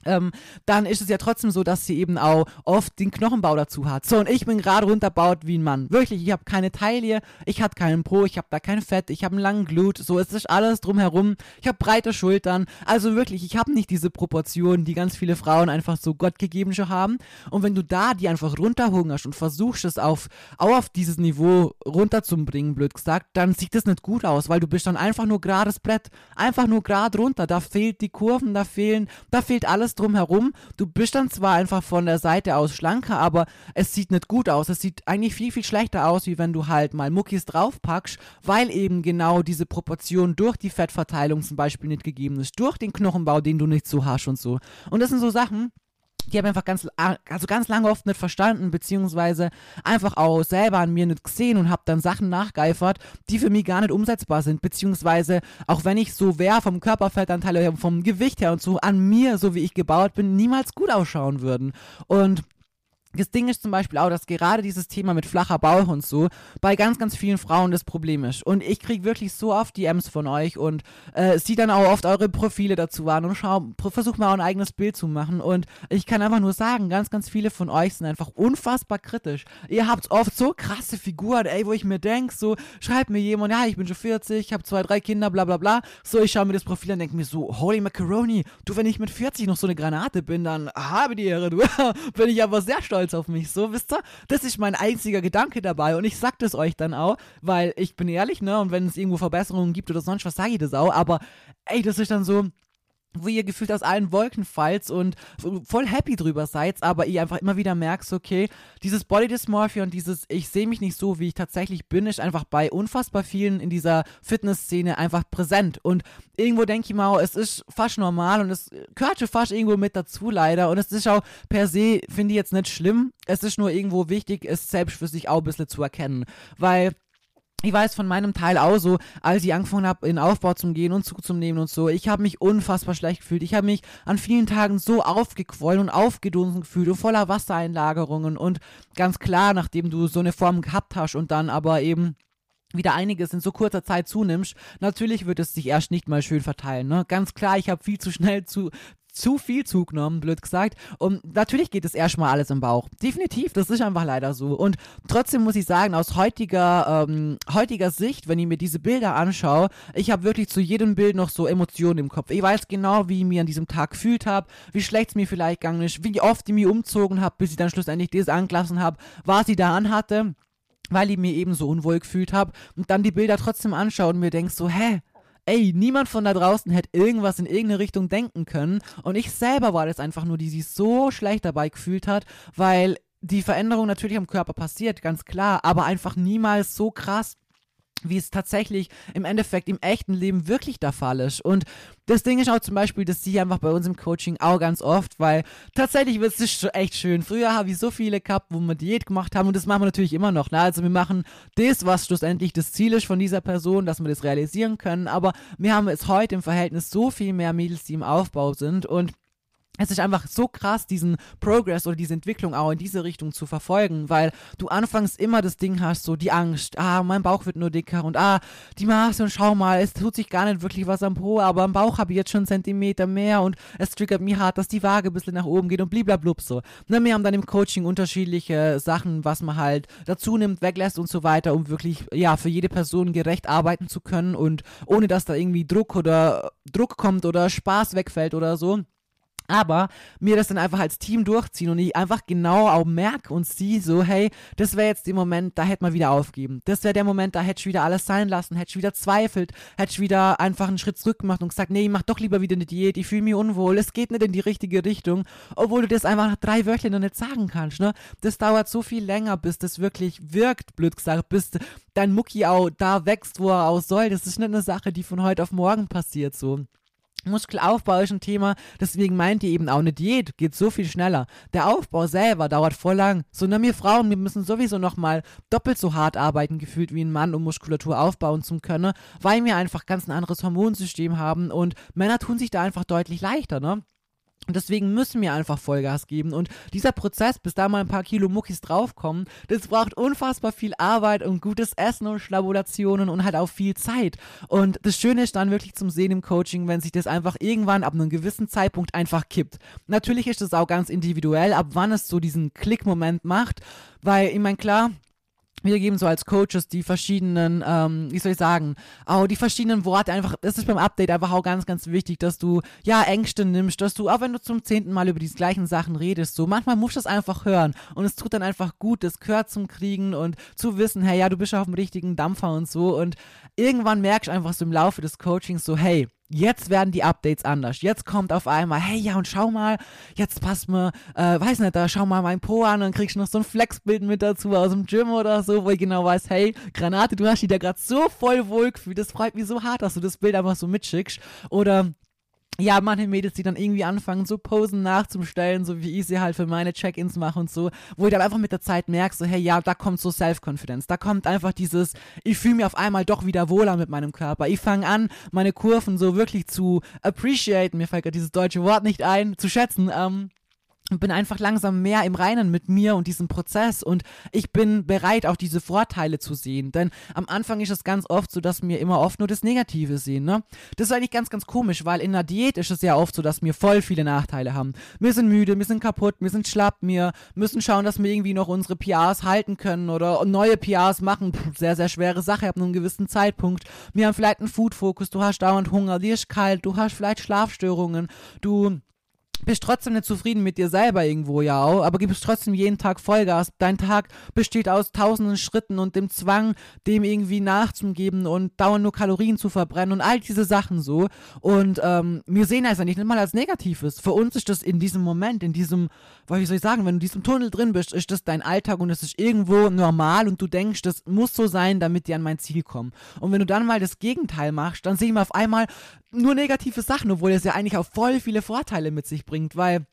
ähm, dann ist es ja trotzdem so, dass sie eben auch oft den Knochenbau dazu hat. So, und ich bin gerade runterbaut wie ein Mann. Wirklich, ich habe keine Taille, ich habe keinen Po, ich habe da kein Fett, ich habe einen langen Glut, so, es ist alles drumherum. Ich habe breite Schultern. Also wirklich, ich habe nicht diese Proportionen, die ganz viele Frauen einfach so gottgegeben schon haben. Und wenn du da die einfach runterhungerst und versuchst es auf, auch auf dieses Niveau runterzubringen, blöd gesagt, dann sieht das nicht gut aus, weil du bist dann einfach nur gerades Brett, einfach nur gerade runter. Da fehlt die Kurven, da fehlen, da fehlt alles alles drumherum. Du bist dann zwar einfach von der Seite aus schlanker, aber es sieht nicht gut aus. Es sieht eigentlich viel, viel schlechter aus, wie wenn du halt mal Muckis draufpackst, weil eben genau diese Proportion durch die Fettverteilung zum Beispiel nicht gegeben ist, durch den Knochenbau, den du nicht so hast und so. Und das sind so Sachen, die habe ich einfach ganz, also ganz lange oft nicht verstanden, beziehungsweise einfach auch selber an mir nicht gesehen und habe dann Sachen nachgeifert, die für mich gar nicht umsetzbar sind, beziehungsweise auch wenn ich so wäre vom Körperfettanteil her, vom Gewicht her und so an mir, so wie ich gebaut bin, niemals gut ausschauen würden. Und das Ding ist zum Beispiel auch, dass gerade dieses Thema mit flacher Bauch und so bei ganz, ganz vielen Frauen das Problem ist. Und ich kriege wirklich so oft DMs von euch und äh, sieht dann auch oft eure Profile dazu an und schau, versucht mal ein eigenes Bild zu machen. Und ich kann einfach nur sagen, ganz, ganz viele von euch sind einfach unfassbar kritisch. Ihr habt oft so krasse Figuren, ey, wo ich mir denke, so, schreibt mir jemand, ja, ich bin schon 40, ich habe zwei, drei Kinder, bla bla bla. So, ich schaue mir das Profil an und denke mir so, holy macaroni, du, wenn ich mit 40 noch so eine Granate bin, dann habe die Ehre, du. *laughs* bin ich aber sehr stolz stolz auf mich. So, wisst ihr? Das ist mein einziger Gedanke dabei. Und ich sag das euch dann auch, weil ich bin ehrlich, ne? Und wenn es irgendwo Verbesserungen gibt oder sonst was, sage ich das auch. Aber ey, das ist dann so wo ihr gefühlt aus allen Wolken fallt und voll happy drüber seid, aber ihr einfach immer wieder merkt, okay, dieses Body Dysmorphia und dieses ich sehe mich nicht so, wie ich tatsächlich bin, ist einfach bei unfassbar vielen in dieser Fitnessszene einfach präsent. Und irgendwo denke ich mal, es ist fast normal und es gehört schon fast irgendwo mit dazu leider. Und es ist auch per se, finde ich jetzt nicht schlimm, es ist nur irgendwo wichtig, es selbst für sich auch ein bisschen zu erkennen, weil ich weiß von meinem Teil auch so, als ich angefangen habe, in Aufbau zu gehen und zuzunehmen und so, ich habe mich unfassbar schlecht gefühlt. Ich habe mich an vielen Tagen so aufgequollen und aufgedunsen gefühlt und voller Wassereinlagerungen und ganz klar, nachdem du so eine Form gehabt hast und dann aber eben wieder einiges in so kurzer Zeit zunimmst, natürlich wird es sich erst nicht mal schön verteilen. Ne? Ganz klar, ich habe viel zu schnell zu, zu viel zugenommen, blöd gesagt. Und natürlich geht es erstmal alles im Bauch. Definitiv, das ist einfach leider so. Und trotzdem muss ich sagen, aus heutiger, ähm, heutiger Sicht, wenn ich mir diese Bilder anschaue, ich habe wirklich zu jedem Bild noch so Emotionen im Kopf. Ich weiß genau, wie ich mich an diesem Tag gefühlt habe, wie schlecht es mir vielleicht gegangen ist, wie oft ich mich umzogen habe, bis ich dann schlussendlich das angelassen habe, was ich da anhatte weil ich mir eben so unwohl gefühlt habe und dann die Bilder trotzdem anschaue und mir denke so, hä, ey, niemand von da draußen hätte irgendwas in irgendeine Richtung denken können. Und ich selber war das einfach nur, die sich so schlecht dabei gefühlt hat, weil die Veränderung natürlich am Körper passiert, ganz klar, aber einfach niemals so krass wie es tatsächlich im Endeffekt im echten Leben wirklich der Fall ist. Und das Ding ist auch zum Beispiel, dass sie einfach bei uns im Coaching auch ganz oft, weil tatsächlich wird es echt schön. Früher habe ich so viele gehabt, wo wir Diät gemacht haben und das machen wir natürlich immer noch. Ne? Also wir machen das, was schlussendlich das Ziel ist von dieser Person, dass wir das realisieren können. Aber wir haben jetzt heute im Verhältnis so viel mehr Mädels, die im Aufbau sind und es ist einfach so krass, diesen Progress oder diese Entwicklung auch in diese Richtung zu verfolgen, weil du anfangs immer das Ding hast, so die Angst, ah, mein Bauch wird nur dicker und ah, die Maße und schau mal, es tut sich gar nicht wirklich was am Po, aber am Bauch habe ich jetzt schon einen Zentimeter mehr und es triggert mich hart, dass die Waage ein bisschen nach oben geht und bliblablub so. Ne, wir haben dann im Coaching unterschiedliche Sachen, was man halt dazu nimmt, weglässt und so weiter, um wirklich, ja, für jede Person gerecht arbeiten zu können und ohne dass da irgendwie Druck oder Druck kommt oder Spaß wegfällt oder so aber mir das dann einfach als Team durchziehen und ich einfach genau auch merke und sehe so, hey, das wäre jetzt der Moment, da hätte man wieder aufgeben. Das wäre der Moment, da hätte ich wieder alles sein lassen, hätte ich wieder zweifelt, hätte ich wieder einfach einen Schritt zurück gemacht und gesagt, nee, ich mach doch lieber wieder eine Diät, ich fühle mich unwohl, es geht nicht in die richtige Richtung, obwohl du das einfach nach drei Wörtchen noch nicht sagen kannst, ne? Das dauert so viel länger, bis das wirklich wirkt, blöd gesagt, bis dein Mucki auch da wächst, wo er auch soll. Das ist nicht eine Sache, die von heute auf morgen passiert, so. Muskelaufbau ist ein Thema, deswegen meint ihr eben auch eine Diät geht so viel schneller. Der Aufbau selber dauert voll lang. So, na, wir Frauen, wir müssen sowieso nochmal doppelt so hart arbeiten, gefühlt wie ein Mann, um Muskulatur aufbauen zu können, weil wir einfach ganz ein anderes Hormonsystem haben und Männer tun sich da einfach deutlich leichter, ne? Und deswegen müssen wir einfach Vollgas geben. Und dieser Prozess, bis da mal ein paar Kilo Muckis draufkommen, das braucht unfassbar viel Arbeit und gutes Essen und Schlabulationen und halt auch viel Zeit. Und das Schöne ist dann wirklich zum Sehen im Coaching, wenn sich das einfach irgendwann ab einem gewissen Zeitpunkt einfach kippt. Natürlich ist das auch ganz individuell, ab wann es so diesen Klickmoment macht. Weil, ich meine, klar, wir geben so als Coaches die verschiedenen, ähm, wie soll ich sagen, auch die verschiedenen Worte einfach, das ist beim Update einfach auch ganz, ganz wichtig, dass du, ja, Ängste nimmst, dass du, auch wenn du zum zehnten Mal über die gleichen Sachen redest, so, manchmal musst du das einfach hören und es tut dann einfach gut, das gehört zum Kriegen und zu wissen, hey, ja, du bist auf dem richtigen Dampfer und so und irgendwann merkst du einfach so im Laufe des Coachings so, hey, Jetzt werden die Updates anders. Jetzt kommt auf einmal, hey, ja, und schau mal, jetzt passt mir, äh, weiß nicht, da schau mal mein Po an und kriegst noch so ein Flexbild mit dazu aus dem Gym oder so, wo ich genau weiß, hey, Granate, du hast dich da gerade so voll wohl gefühlt. Das freut mich so hart, dass du das Bild einfach so mitschickst. Oder ja, manche Mädels, die dann irgendwie anfangen, so Posen nachzustellen, so wie ich sie halt für meine Check-ins mache und so, wo ich dann einfach mit der Zeit merke, so, hey, ja, da kommt so Self-Confidence, da kommt einfach dieses, ich fühle mich auf einmal doch wieder wohler mit meinem Körper. Ich fange an, meine Kurven so wirklich zu appreciaten, mir fällt gerade dieses deutsche Wort nicht ein, zu schätzen, ähm, bin einfach langsam mehr im Reinen mit mir und diesem Prozess und ich bin bereit, auch diese Vorteile zu sehen. Denn am Anfang ist es ganz oft so, dass wir immer oft nur das Negative sehen. Ne? Das ist eigentlich ganz, ganz komisch, weil in der Diät ist es ja oft so, dass wir voll viele Nachteile haben. Wir sind müde, wir sind kaputt, wir sind schlapp, wir müssen schauen, dass wir irgendwie noch unsere PRs halten können oder neue PRs machen. Puh, sehr, sehr schwere Sache ab einem gewissen Zeitpunkt. Wir haben vielleicht einen Food-Fokus, du hast dauernd Hunger, dir ist kalt, du hast vielleicht Schlafstörungen, du bist trotzdem nicht zufrieden mit dir selber irgendwo, ja auch, aber gibst trotzdem jeden Tag Vollgas. Dein Tag besteht aus tausenden Schritten und dem Zwang, dem irgendwie nachzugeben und dauernd nur Kalorien zu verbrennen und all diese Sachen so. Und ähm, wir sehen das ja nicht mal als Negatives. Für uns ist das in diesem Moment, in diesem, wie soll ich sagen, wenn du in diesem Tunnel drin bist, ist das dein Alltag und es ist irgendwo normal und du denkst, das muss so sein, damit die an mein Ziel kommen. Und wenn du dann mal das Gegenteil machst, dann sehen wir auf einmal nur negative Sachen, obwohl es ja eigentlich auch voll viele Vorteile mit sich bringt, weil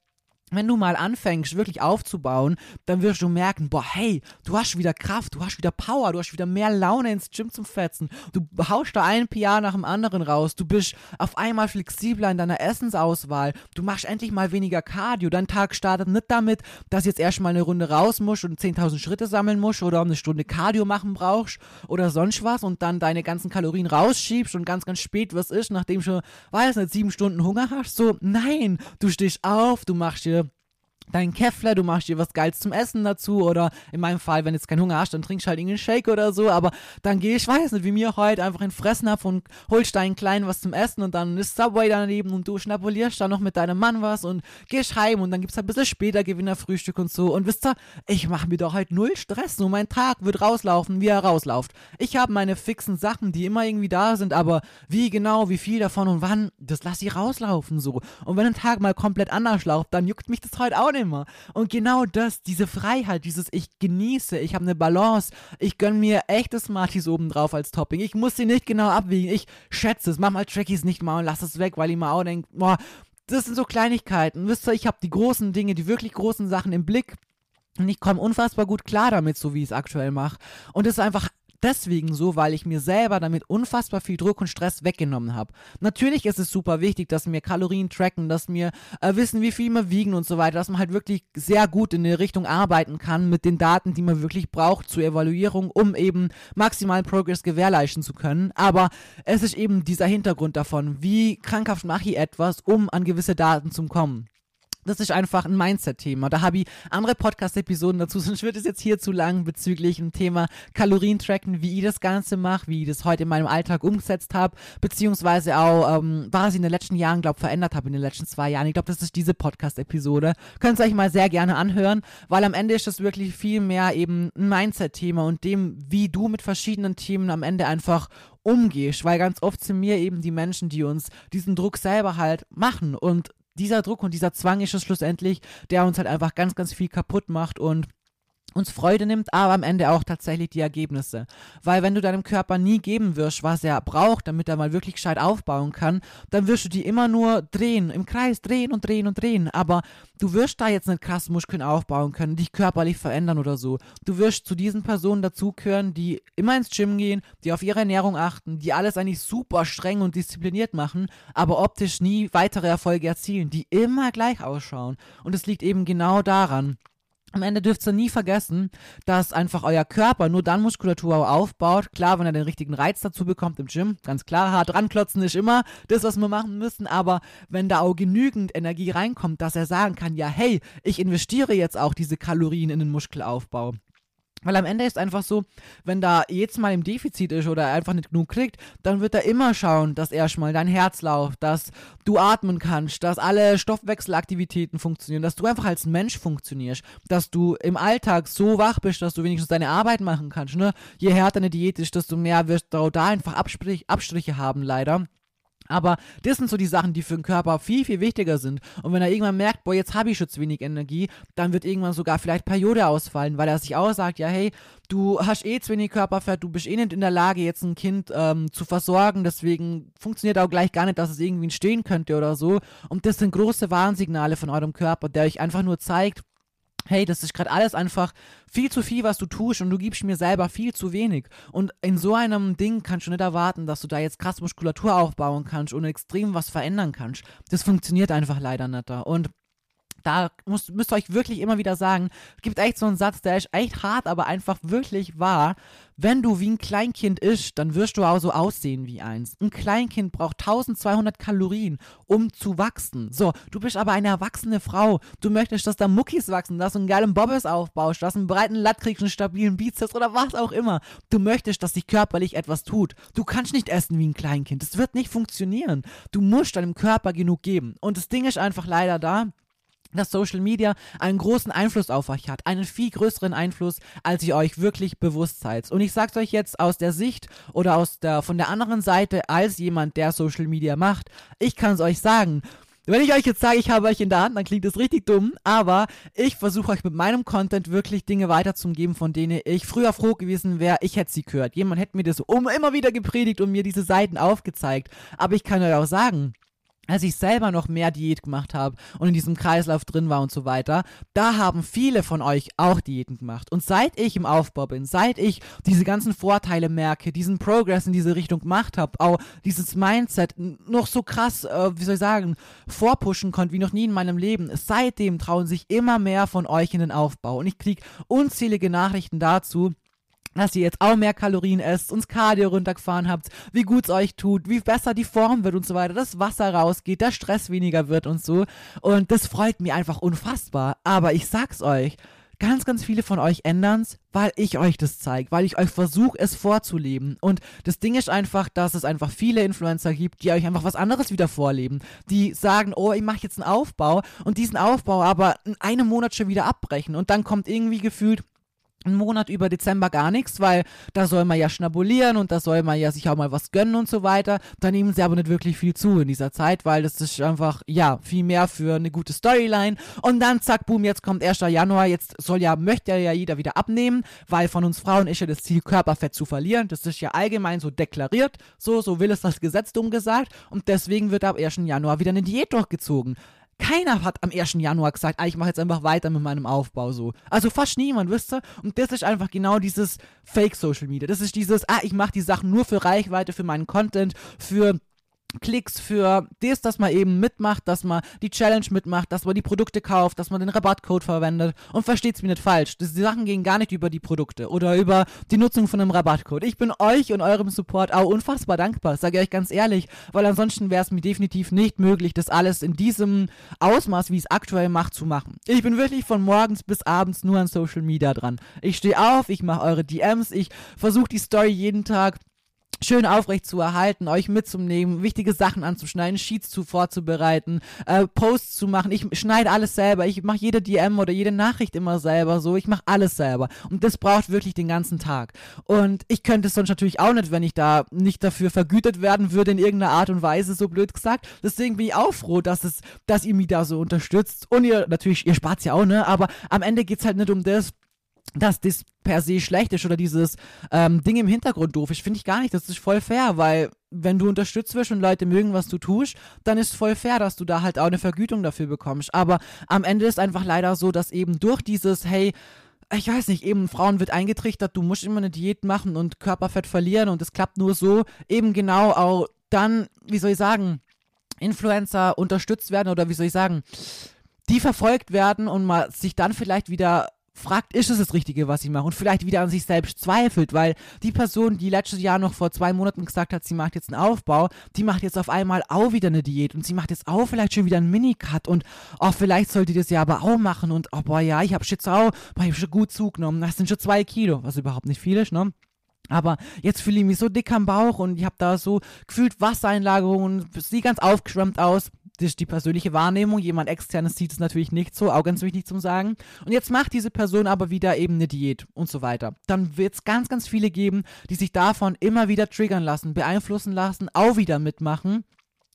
wenn du mal anfängst, wirklich aufzubauen, dann wirst du merken, boah, hey, du hast wieder Kraft, du hast wieder Power, du hast wieder mehr Laune ins Gym zum Fetzen. Du haust da ein PR nach dem anderen raus. Du bist auf einmal flexibler in deiner Essensauswahl. Du machst endlich mal weniger Cardio. Dein Tag startet nicht damit, dass jetzt erstmal eine Runde raus musst und 10.000 Schritte sammeln musst oder eine Stunde Cardio machen brauchst oder sonst was und dann deine ganzen Kalorien rausschiebst und ganz, ganz spät was ist, nachdem schon, weiß nicht, sieben Stunden Hunger hast. So, nein, du stehst auf, du machst dir deinen Keffler, du machst dir was Geiles zum Essen dazu oder in meinem Fall, wenn jetzt keinen Hunger hast, dann trinkst du halt irgendeinen Shake oder so, aber dann geh ich, weiß nicht, wie mir heute einfach in Fressen hab und holst deinen Kleinen was zum Essen und dann ist Subway daneben und du schnapulierst dann noch mit deinem Mann was und gehst heim und dann gibt's halt ein bisschen später Gewinnerfrühstück und so und wisst ihr, ich mach mir doch halt null Stress, nur mein Tag wird rauslaufen, wie er rauslauft. Ich habe meine fixen Sachen, die immer irgendwie da sind, aber wie genau, wie viel davon und wann, das lass ich rauslaufen so. Und wenn ein Tag mal komplett anders läuft, dann juckt mich das heute auch nicht immer. Und genau das, diese Freiheit, dieses ich genieße, ich habe eine Balance, ich gönne mir echtes Smarties obendrauf als Topping. Ich muss sie nicht genau abwiegen. Ich schätze es. Mach mal Trackies nicht mal und lass es weg, weil ich mal auch denke, boah, das sind so Kleinigkeiten. Wisst ihr, ich habe die großen Dinge, die wirklich großen Sachen im Blick. Und ich komme unfassbar gut klar damit, so wie ich es aktuell mache. Und es ist einfach deswegen so, weil ich mir selber damit unfassbar viel Druck und Stress weggenommen habe. Natürlich ist es super wichtig, dass wir Kalorien tracken, dass wir äh, wissen, wie viel wir wiegen und so weiter, dass man halt wirklich sehr gut in eine Richtung arbeiten kann mit den Daten, die man wirklich braucht zur Evaluierung, um eben maximalen Progress gewährleisten zu können. Aber es ist eben dieser Hintergrund davon, wie krankhaft mache ich etwas, um an gewisse Daten zu kommen das ist einfach ein Mindset-Thema. Da habe ich andere Podcast-Episoden dazu, *laughs* sonst wird es jetzt hier zu lang bezüglich dem Thema Kalorien-Tracken, wie ich das Ganze mache, wie ich das heute in meinem Alltag umgesetzt habe, beziehungsweise auch, ähm, was ich in den letzten Jahren, glaube verändert habe in den letzten zwei Jahren. Ich glaube, das ist diese Podcast-Episode. Könnt ihr euch mal sehr gerne anhören, weil am Ende ist das wirklich viel mehr eben ein Mindset-Thema und dem, wie du mit verschiedenen Themen am Ende einfach umgehst, weil ganz oft sind mir eben die Menschen, die uns diesen Druck selber halt machen und dieser Druck und dieser Zwang ist es schlussendlich, der uns halt einfach ganz, ganz viel kaputt macht und uns Freude nimmt, aber am Ende auch tatsächlich die Ergebnisse. Weil wenn du deinem Körper nie geben wirst, was er braucht, damit er mal wirklich gescheit aufbauen kann, dann wirst du die immer nur drehen, im Kreis drehen und drehen und drehen. Aber du wirst da jetzt nicht krass Muskeln aufbauen können, dich körperlich verändern oder so. Du wirst zu diesen Personen dazugehören, die immer ins Gym gehen, die auf ihre Ernährung achten, die alles eigentlich super streng und diszipliniert machen, aber optisch nie weitere Erfolge erzielen, die immer gleich ausschauen. Und es liegt eben genau daran, am Ende dürft ihr nie vergessen, dass einfach euer Körper nur dann Muskulatur aufbaut. Klar, wenn er den richtigen Reiz dazu bekommt im Gym, ganz klar, hart ranklotzen ist immer das, was wir machen müssen. Aber wenn da auch genügend Energie reinkommt, dass er sagen kann, ja, hey, ich investiere jetzt auch diese Kalorien in den Muskelaufbau. Weil am Ende ist einfach so, wenn da jetzt mal im Defizit ist oder er einfach nicht genug kriegt, dann wird er immer schauen, dass erstmal dein Herz läuft, dass du atmen kannst, dass alle Stoffwechselaktivitäten funktionieren, dass du einfach als Mensch funktionierst, dass du im Alltag so wach bist, dass du wenigstens deine Arbeit machen kannst. Ne? Je härter eine Diät ist, desto mehr wirst du da einfach Abstrich, Abstriche haben, leider. Aber das sind so die Sachen, die für den Körper viel, viel wichtiger sind. Und wenn er irgendwann merkt, boah, jetzt habe ich schon zu wenig Energie, dann wird irgendwann sogar vielleicht Periode ausfallen, weil er sich auch sagt, ja, hey, du hast eh zu wenig Körperfett, du bist eh nicht in der Lage, jetzt ein Kind ähm, zu versorgen, deswegen funktioniert auch gleich gar nicht, dass es irgendwie entstehen könnte oder so. Und das sind große Warnsignale von eurem Körper, der euch einfach nur zeigt, hey, das ist gerade alles einfach viel zu viel, was du tust und du gibst mir selber viel zu wenig. Und in so einem Ding kannst du nicht erwarten, dass du da jetzt krass Muskulatur aufbauen kannst und extrem was verändern kannst. Das funktioniert einfach leider nicht da. Und da müsst, müsst ihr euch wirklich immer wieder sagen, es gibt echt so einen Satz, der ist echt hart, aber einfach wirklich wahr. Wenn du wie ein Kleinkind isch, dann wirst du auch so aussehen wie eins. Ein Kleinkind braucht 1200 Kalorien, um zu wachsen. So, du bist aber eine erwachsene Frau. Du möchtest, dass da Muckis wachsen, dass du einen geilen Bobbes aufbaust, dass du einen breiten Latt kriegst, einen stabilen Bizeps oder was auch immer. Du möchtest, dass sich körperlich etwas tut. Du kannst nicht essen wie ein Kleinkind. Das wird nicht funktionieren. Du musst deinem Körper genug geben. Und das Ding ist einfach leider da dass Social Media einen großen Einfluss auf euch hat, einen viel größeren Einfluss, als ihr euch wirklich bewusst seid. Und ich sag's euch jetzt aus der Sicht oder aus der von der anderen Seite als jemand, der Social Media macht. Ich kann's euch sagen. Wenn ich euch jetzt sage, ich habe euch in der Hand, dann klingt das richtig dumm, aber ich versuche euch mit meinem Content wirklich Dinge weiterzugeben, von denen ich früher froh gewesen wäre, ich hätte sie gehört. Jemand hätte mir das um immer wieder gepredigt und mir diese Seiten aufgezeigt. Aber ich kann euch auch sagen, als ich selber noch mehr Diät gemacht habe und in diesem Kreislauf drin war und so weiter, da haben viele von euch auch Diäten gemacht. Und seit ich im Aufbau bin, seit ich diese ganzen Vorteile merke, diesen Progress in diese Richtung gemacht habe, auch dieses Mindset noch so krass, äh, wie soll ich sagen, vorpushen konnte wie noch nie in meinem Leben, seitdem trauen sich immer mehr von euch in den Aufbau. Und ich kriege unzählige Nachrichten dazu, dass ihr jetzt auch mehr Kalorien esst, uns Cardio runtergefahren habt, wie gut es euch tut, wie besser die Form wird und so weiter, das Wasser rausgeht, der Stress weniger wird und so. Und das freut mich einfach unfassbar. Aber ich sag's euch, ganz, ganz viele von euch ändern's, weil ich euch das zeige, weil ich euch versuche, es vorzuleben. Und das Ding ist einfach, dass es einfach viele Influencer gibt, die euch einfach was anderes wieder vorleben. Die sagen, oh, ich mache jetzt einen Aufbau und diesen Aufbau aber in einem Monat schon wieder abbrechen. Und dann kommt irgendwie gefühlt einen Monat über Dezember gar nichts, weil da soll man ja schnabulieren und da soll man ja sich auch mal was gönnen und so weiter. Da nehmen sie aber nicht wirklich viel zu in dieser Zeit, weil das ist einfach, ja, viel mehr für eine gute Storyline. Und dann zack, boom, jetzt kommt 1. Januar, jetzt soll ja, möchte ja jeder wieder abnehmen, weil von uns Frauen ist ja das Ziel, Körperfett zu verlieren. Das ist ja allgemein so deklariert. So, so will es das Gesetz dumm gesagt. Und deswegen wird ab 1. Januar wieder eine Diät durchgezogen. Keiner hat am 1. Januar gesagt, ah, ich mache jetzt einfach weiter mit meinem Aufbau so. Also fast niemand, wisst ihr? Und das ist einfach genau dieses Fake Social Media. Das ist dieses, ah, ich mache die Sachen nur für Reichweite, für meinen Content, für Klicks für das, dass man eben mitmacht, dass man die Challenge mitmacht, dass man die Produkte kauft, dass man den Rabattcode verwendet und versteht's mir nicht falsch. Die Sachen gehen gar nicht über die Produkte oder über die Nutzung von einem Rabattcode. Ich bin euch und eurem Support auch unfassbar dankbar, sage ich euch ganz ehrlich, weil ansonsten wäre es mir definitiv nicht möglich, das alles in diesem Ausmaß, wie es aktuell macht, zu machen. Ich bin wirklich von morgens bis abends nur an Social Media dran. Ich stehe auf, ich mache eure DMs, ich versuche die Story jeden Tag schön aufrecht zu erhalten, euch mitzunehmen, wichtige Sachen anzuschneiden, Sheets zu vorzubereiten, äh, Posts zu machen. Ich schneide alles selber. Ich mache jede DM oder jede Nachricht immer selber so. Ich mache alles selber. Und das braucht wirklich den ganzen Tag. Und ich könnte es sonst natürlich auch nicht, wenn ich da nicht dafür vergütet werden würde in irgendeiner Art und Weise, so blöd gesagt. Deswegen bin ich auch froh, dass es, dass ihr mich da so unterstützt. Und ihr, natürlich, ihr spart ja auch, ne? Aber am Ende geht's halt nicht um das, dass das per se schlecht ist oder dieses ähm, Ding im Hintergrund doof ist, finde ich gar nicht. Das ist voll fair, weil wenn du unterstützt wirst und Leute mögen, was du tust, dann ist voll fair, dass du da halt auch eine Vergütung dafür bekommst. Aber am Ende ist einfach leider so, dass eben durch dieses, hey, ich weiß nicht, eben Frauen wird eingetrichtert, du musst immer eine Diät machen und Körperfett verlieren und es klappt nur so, eben genau auch dann, wie soll ich sagen, Influencer unterstützt werden oder wie soll ich sagen, die verfolgt werden und man sich dann vielleicht wieder fragt, ist es das Richtige, was ich mache und vielleicht wieder an sich selbst zweifelt, weil die Person, die letztes Jahr noch vor zwei Monaten gesagt hat, sie macht jetzt einen Aufbau, die macht jetzt auf einmal auch wieder eine Diät und sie macht jetzt auch vielleicht schon wieder einen Minicut und oh, vielleicht sollte das ja aber auch machen und oh boah, ja, ich habe jetzt auch, boah, ich habe schon gut zugenommen, das sind schon zwei Kilo, was überhaupt nicht viel ist, ne? Aber jetzt fühle ich mich so dick am Bauch und ich habe da so gefühlt Wassereinlagerungen, sieht ganz aufgeschwemmt aus das ist die persönliche Wahrnehmung. Jemand externes sieht es natürlich nicht so, auch ganz wichtig zum Sagen. Und jetzt macht diese Person aber wieder eben eine Diät und so weiter. Dann wird es ganz, ganz viele geben, die sich davon immer wieder triggern lassen, beeinflussen lassen, auch wieder mitmachen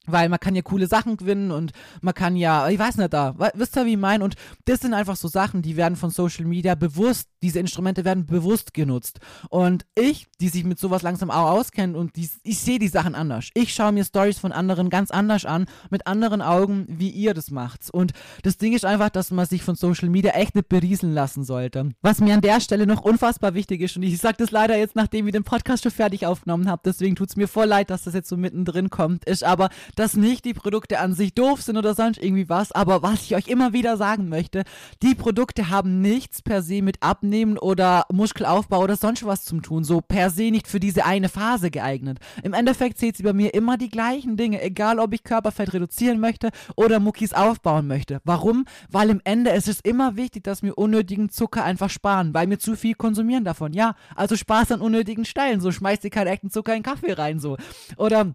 weil man kann ja coole Sachen gewinnen und man kann ja, ich weiß nicht da, wisst ihr, wie ich meine? Und das sind einfach so Sachen, die werden von Social Media bewusst, diese Instrumente werden bewusst genutzt. Und ich, die sich mit sowas langsam auch auskennen und die, ich sehe die Sachen anders. Ich schaue mir Stories von anderen ganz anders an, mit anderen Augen, wie ihr das macht. Und das Ding ist einfach, dass man sich von Social Media echt nicht berieseln lassen sollte. Was mir an der Stelle noch unfassbar wichtig ist, und ich sage das leider jetzt, nachdem ich den Podcast schon fertig aufgenommen habe, deswegen tut es mir voll leid, dass das jetzt so mittendrin kommt, ist aber, dass nicht die Produkte an sich doof sind oder sonst irgendwie was, aber was ich euch immer wieder sagen möchte, die Produkte haben nichts per se mit Abnehmen oder Muskelaufbau oder sonst was zu tun, so per se nicht für diese eine Phase geeignet. Im Endeffekt zählt sie bei mir immer die gleichen Dinge, egal ob ich Körperfett reduzieren möchte oder Muckis aufbauen möchte. Warum? Weil im Ende ist es immer wichtig, dass wir unnötigen Zucker einfach sparen, weil wir zu viel konsumieren davon. Ja, also Spaß an unnötigen Stellen, so schmeißt ihr keinen echten Zucker in Kaffee rein, so. Oder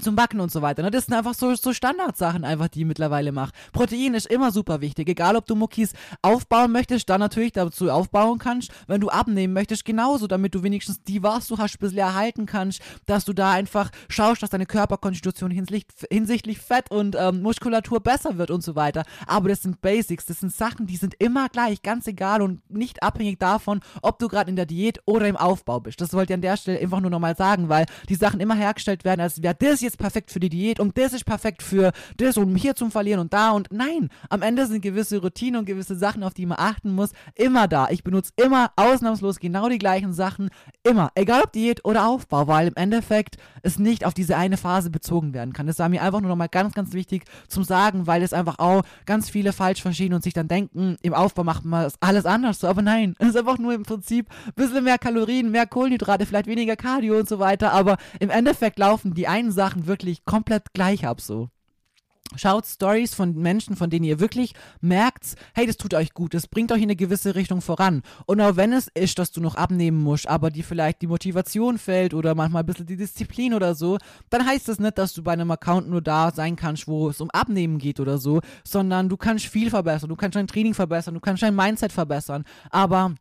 zum Backen und so weiter. Ne? Das sind einfach so, so Standardsachen einfach, die ich mittlerweile mache. Protein ist immer super wichtig. Egal, ob du Muckis aufbauen möchtest, dann natürlich dazu aufbauen kannst. Wenn du abnehmen möchtest, genauso, damit du wenigstens die, was du hast, ein bisschen erhalten kannst, dass du da einfach schaust, dass deine Körperkonstitution hinsichtlich, Fett und ähm, Muskulatur besser wird und so weiter. Aber das sind Basics, das sind Sachen, die sind immer gleich, ganz egal und nicht abhängig davon, ob du gerade in der Diät oder im Aufbau bist. Das wollte ich an der Stelle einfach nur nochmal sagen, weil die Sachen immer hergestellt werden, als wäre das jetzt perfekt für die Diät und das ist perfekt für das, um hier zum Verlieren und da und nein, am Ende sind gewisse Routinen und gewisse Sachen, auf die man achten muss, immer da. Ich benutze immer ausnahmslos genau die gleichen Sachen, immer, egal ob Diät oder Aufbau, weil im Endeffekt es nicht auf diese eine Phase bezogen werden kann. Das war mir einfach nur nochmal ganz, ganz wichtig zum Sagen, weil es einfach auch ganz viele falsch verstehen und sich dann denken, im Aufbau macht man alles anders so, aber nein, es ist einfach nur im Prinzip ein bisschen mehr Kalorien, mehr Kohlenhydrate, vielleicht weniger Cardio und so weiter, aber im Endeffekt laufen die einen Sachen Sachen wirklich komplett gleich ab, so. Schaut Stories von Menschen, von denen ihr wirklich merkt, hey, das tut euch gut, das bringt euch in eine gewisse Richtung voran. Und auch wenn es ist, dass du noch abnehmen musst, aber dir vielleicht die Motivation fällt oder manchmal ein bisschen die Disziplin oder so, dann heißt das nicht, dass du bei einem Account nur da sein kannst, wo es um Abnehmen geht oder so, sondern du kannst viel verbessern, du kannst dein Training verbessern, du kannst dein Mindset verbessern. Aber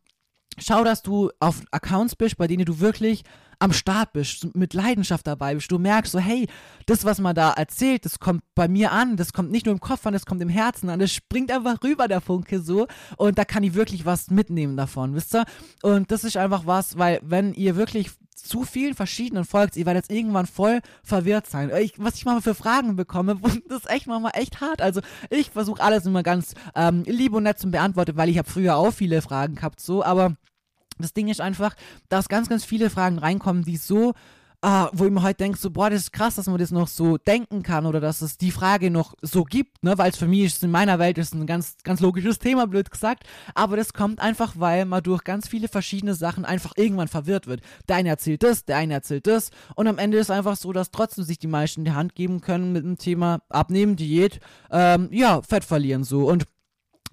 schau, dass du auf Accounts bist, bei denen du wirklich am Start bist, mit Leidenschaft dabei bist, du merkst so, hey, das, was man da erzählt, das kommt bei mir an, das kommt nicht nur im Kopf an, das kommt im Herzen an, das springt einfach rüber, der Funke so, und da kann ich wirklich was mitnehmen davon, wisst ihr? Und das ist einfach was, weil wenn ihr wirklich zu vielen verschiedenen folgt, ihr werdet jetzt irgendwann voll verwirrt sein. Ich, was ich manchmal für Fragen bekomme, *laughs* das ist echt manchmal echt hart. Also ich versuche alles immer ganz ähm, lieb und nett zu beantworten, weil ich habe früher auch viele Fragen gehabt, so, aber das Ding ist einfach, dass ganz, ganz viele Fragen reinkommen, die so, uh, wo ich mir halt denke, so, boah, das ist krass, dass man das noch so denken kann oder dass es die Frage noch so gibt, ne, weil es für mich ist, in meiner Welt ist ein ganz, ganz logisches Thema, blöd gesagt, aber das kommt einfach, weil man durch ganz viele verschiedene Sachen einfach irgendwann verwirrt wird. Der eine erzählt das, der eine erzählt das. Und am Ende ist einfach so, dass trotzdem sich die meisten die Hand geben können mit dem Thema Abnehmen, Diät, ähm, ja, Fett verlieren so. Und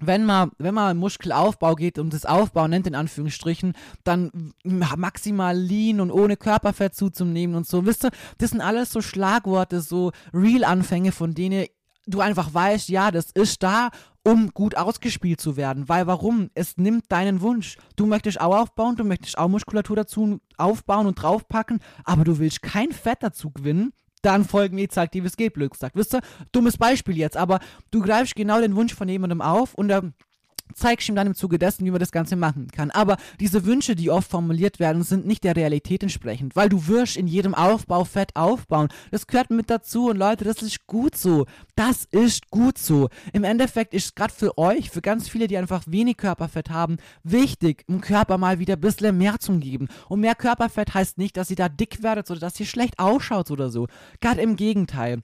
wenn man, wenn man Muskelaufbau geht und das Aufbau nennt in Anführungsstrichen, dann maximal lean und ohne Körperfett zuzunehmen und so. Wisst ihr, das sind alles so Schlagworte, so Real-Anfänge, von denen du einfach weißt, ja, das ist da, um gut ausgespielt zu werden. Weil warum? Es nimmt deinen Wunsch. Du möchtest auch aufbauen, du möchtest auch Muskulatur dazu aufbauen und draufpacken, aber du willst kein Fett dazu gewinnen dann folgen jetzt aktives Geldglück sagt. Wisst ihr, dummes Beispiel jetzt, aber du greifst genau den Wunsch von jemandem auf und er zeigst ihm dann im Zuge dessen, wie man das Ganze machen kann. Aber diese Wünsche, die oft formuliert werden, sind nicht der Realität entsprechend, weil du wirst in jedem Aufbau Fett aufbauen. Das gehört mit dazu und Leute, das ist gut so. Das ist gut so. Im Endeffekt ist gerade für euch, für ganz viele, die einfach wenig Körperfett haben, wichtig, dem Körper mal wieder ein bisschen mehr zu geben. Und mehr Körperfett heißt nicht, dass ihr da dick werdet oder dass ihr schlecht ausschaut oder so. Gerade im Gegenteil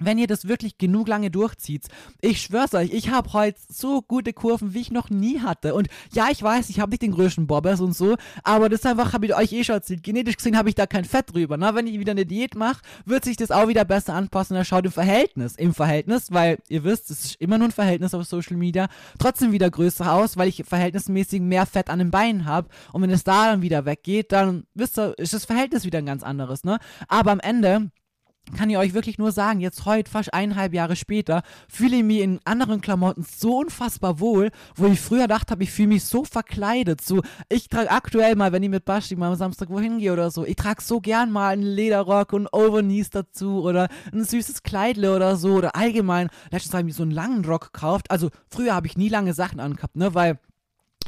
wenn ihr das wirklich genug lange durchzieht, ich schwör's euch, ich habe heute so gute Kurven, wie ich noch nie hatte. Und ja, ich weiß, ich habe nicht den größten Bobbers und so, aber das einfach habe ich euch eh schon erzählt. Genetisch gesehen habe ich da kein Fett drüber. Na, wenn ich wieder eine Diät mache, wird sich das auch wieder besser anpassen. Da schaut im Verhältnis, im Verhältnis, weil ihr wisst, es ist immer nur ein Verhältnis auf Social Media, trotzdem wieder größer aus, weil ich verhältnismäßig mehr Fett an den Beinen habe. Und wenn es da dann wieder weggeht, dann wisst ihr, ist das Verhältnis wieder ein ganz anderes, ne? Aber am Ende kann ich euch wirklich nur sagen, jetzt heute, fast eineinhalb Jahre später, fühle ich mich in anderen Klamotten so unfassbar wohl, wo ich früher dachte habe, ich fühle mich so verkleidet. So, ich trage aktuell mal, wenn ich mit Basti mal am Samstag wohin gehe oder so, ich trage so gern mal einen Lederrock und Overknees dazu oder ein süßes Kleidle oder so oder allgemein. Letztens habe ich mir so einen langen Rock gekauft. Also, früher habe ich nie lange Sachen angehabt, ne, weil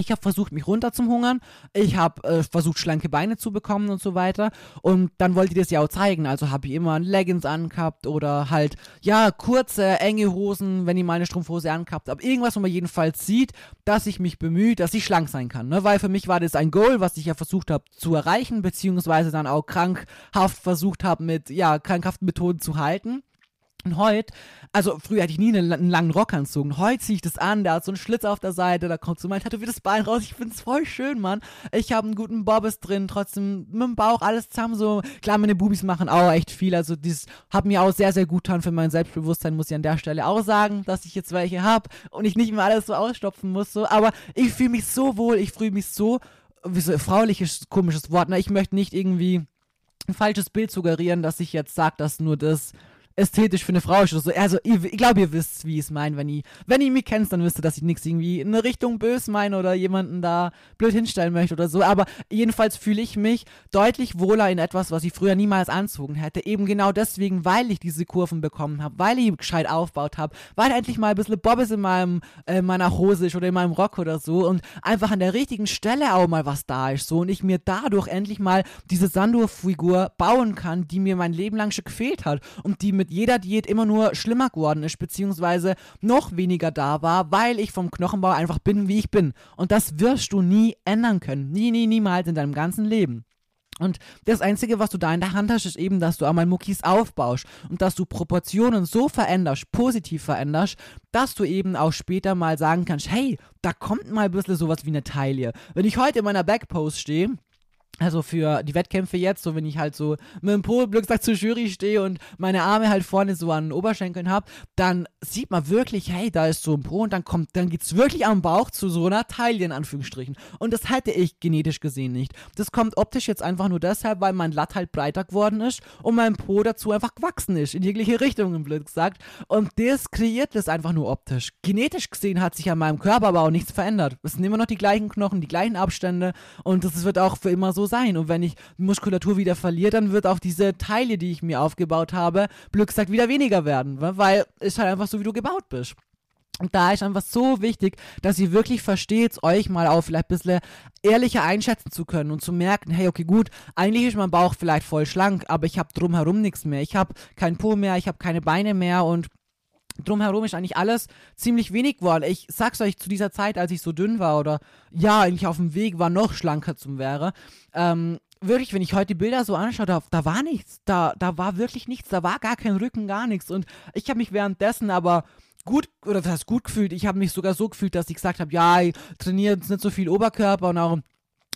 ich habe versucht, mich runter zum Hungern. Ich habe äh, versucht, schlanke Beine zu bekommen und so weiter. Und dann wollte ich das ja auch zeigen. Also habe ich immer Leggings angehabt oder halt, ja, kurze, enge Hosen, wenn ich mal eine Strumpfhose angehabt habe. Irgendwas, wo man jedenfalls sieht, dass ich mich bemühe, dass ich schlank sein kann. Ne? Weil für mich war das ein Goal, was ich ja versucht habe zu erreichen, beziehungsweise dann auch krankhaft versucht habe, mit, ja, krankhaften Methoden zu halten. Und heute, also früher hatte ich nie einen, einen langen Rock anzogen. Heute ziehe ich das an, der hat so einen Schlitz auf der Seite, da kommt so mein tätowiertes Bein raus. Ich finde es voll schön, Mann. Ich habe einen guten Bobbes drin, trotzdem mit dem Bauch alles zusammen so. Klar, meine Bubis machen auch echt viel. Also das hat mir auch sehr, sehr gut getan für mein Selbstbewusstsein, muss ich an der Stelle auch sagen, dass ich jetzt welche habe und ich nicht mehr alles so ausstopfen muss. So. Aber ich fühle mich so wohl, ich fühle mich so, wie so frauliches, komisches Wort. Ne? Ich möchte nicht irgendwie ein falsches Bild suggerieren, dass ich jetzt sage, dass nur das ästhetisch für eine Frau ist oder so. Also, ich, ich glaube, ihr wisst, wie ich es meine. Wenn ihr, wenn ihr mich kennt, dann wisst ihr, dass ich nichts irgendwie in eine Richtung bös meine oder jemanden da blöd hinstellen möchte oder so. Aber jedenfalls fühle ich mich deutlich wohler in etwas, was ich früher niemals anzogen hätte. Eben genau deswegen, weil ich diese Kurven bekommen habe, weil ich gescheit aufgebaut habe, weil endlich mal ein bisschen Bobbes in meinem, äh, meiner Hose ist oder in meinem Rock oder so und einfach an der richtigen Stelle auch mal was da ist. So und ich mir dadurch endlich mal diese Sandur-Figur bauen kann, die mir mein Leben lang schon gefehlt hat und die mit mit jeder Diät immer nur schlimmer geworden ist, beziehungsweise noch weniger da war, weil ich vom Knochenbau einfach bin, wie ich bin. Und das wirst du nie ändern können. Nie, nie, niemals in deinem ganzen Leben. Und das Einzige, was du da in der Hand hast, ist eben, dass du einmal Muckis aufbaust und dass du Proportionen so veränderst, positiv veränderst, dass du eben auch später mal sagen kannst, hey, da kommt mal ein bisschen sowas wie eine Taille. Wenn ich heute in meiner Backpost stehe, also für die Wettkämpfe jetzt, so wenn ich halt so mit dem Polblöcksack zur Jury stehe und meine Arme halt vorne so an den Oberschenkeln habe, dann sieht man wirklich, hey, da ist so ein Po und dann kommt, dann geht's wirklich am Bauch zu so einer Taille in Anführungsstrichen. Und das hätte ich genetisch gesehen nicht. Das kommt optisch jetzt einfach nur deshalb, weil mein Latt halt breiter geworden ist und mein Po dazu einfach gewachsen ist, in jegliche Richtungen, blöd gesagt. Und das kreiert das einfach nur optisch. Genetisch gesehen hat sich an meinem Körper aber auch nichts verändert. Es sind immer noch die gleichen Knochen, die gleichen Abstände und das wird auch für immer so sein. Und wenn ich Muskulatur wieder verliere, dann wird auch diese Teile, die ich mir aufgebaut habe, blöd gesagt, wieder weniger werden. Weil es halt einfach so, wie du gebaut bist. Und da ist einfach so wichtig, dass ihr wirklich versteht, euch mal auch vielleicht ein bisschen ehrlicher einschätzen zu können und zu merken, hey, okay, gut, eigentlich ist mein Bauch vielleicht voll schlank, aber ich habe drumherum nichts mehr. Ich habe keinen Po mehr, ich habe keine Beine mehr und drumherum ist eigentlich alles ziemlich wenig geworden. Ich sag's euch, zu dieser Zeit, als ich so dünn war oder ja, eigentlich auf dem Weg war, noch schlanker zum wäre, ähm, wirklich, wenn ich heute Bilder so anschaue, da, da war nichts. Da, da war wirklich nichts. Da war gar kein Rücken, gar nichts. Und ich habe mich währenddessen aber gut, oder das heißt gut gefühlt, ich habe mich sogar so gefühlt, dass ich gesagt habe, ja, ich trainiere jetzt nicht so viel Oberkörper und auch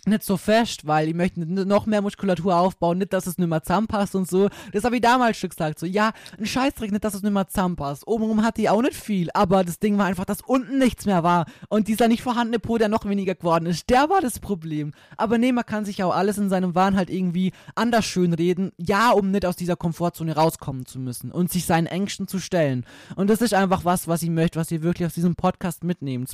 nicht so fest, weil ich möchte noch mehr Muskulatur aufbauen, nicht, dass es nicht mehr zusammenpasst und so. Das habe ich damals schon gesagt, so, ja, ein Scheißdreck, nicht, dass es nicht mehr zusammenpasst. Obenrum hatte ich auch nicht viel, aber das Ding war einfach, dass unten nichts mehr war. Und dieser nicht vorhandene Po, der noch weniger geworden ist, der war das Problem. Aber nee, man kann sich auch alles in seinem Wahn halt irgendwie anders schön reden, ja, um nicht aus dieser Komfortzone rauskommen zu müssen und sich seinen Ängsten zu stellen. Und das ist einfach was, was ich möchte, was ihr wirklich aus diesem Podcast mitnehmt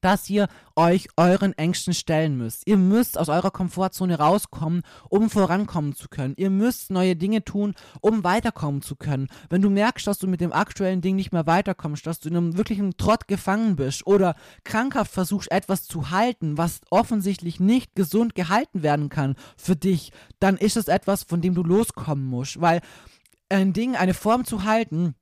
dass ihr euch euren Ängsten stellen müsst. Ihr müsst aus eurer Komfortzone rauskommen, um vorankommen zu können. Ihr müsst neue Dinge tun, um weiterkommen zu können. Wenn du merkst, dass du mit dem aktuellen Ding nicht mehr weiterkommst, dass du in einem wirklichen Trott gefangen bist oder krankhaft versuchst, etwas zu halten, was offensichtlich nicht gesund gehalten werden kann für dich, dann ist es etwas, von dem du loskommen musst. Weil ein Ding, eine Form zu halten,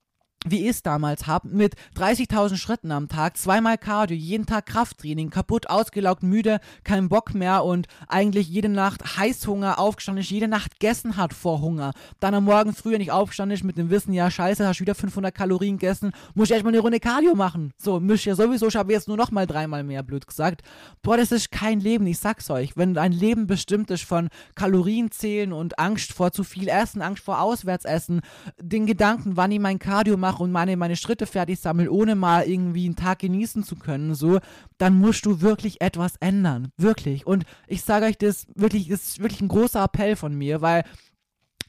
wie ich es damals habe, mit 30.000 Schritten am Tag, zweimal Cardio, jeden Tag Krafttraining, kaputt, ausgelaugt, müde, kein Bock mehr und eigentlich jede Nacht Heißhunger aufgestanden ist, jede Nacht gegessen hat vor Hunger. Dann am Morgen früher nicht aufgestanden ist mit dem Wissen, ja scheiße, hast wieder 500 Kalorien gegessen, muss ich erstmal eine Runde Cardio machen. So, misch ja sowieso, ich habe jetzt nur noch mal dreimal mehr, blöd gesagt. Boah, das ist kein Leben, ich sag's euch. Wenn ein Leben bestimmt ist von Kalorienzählen und Angst vor zu viel Essen, Angst vor Auswärtsessen, den Gedanken, wann ich mein Cardio mache, mache und meine, meine Schritte fertig sammle, ohne mal irgendwie einen Tag genießen zu können, so, dann musst du wirklich etwas ändern. Wirklich. Und ich sage euch das wirklich, das ist wirklich ein großer Appell von mir, weil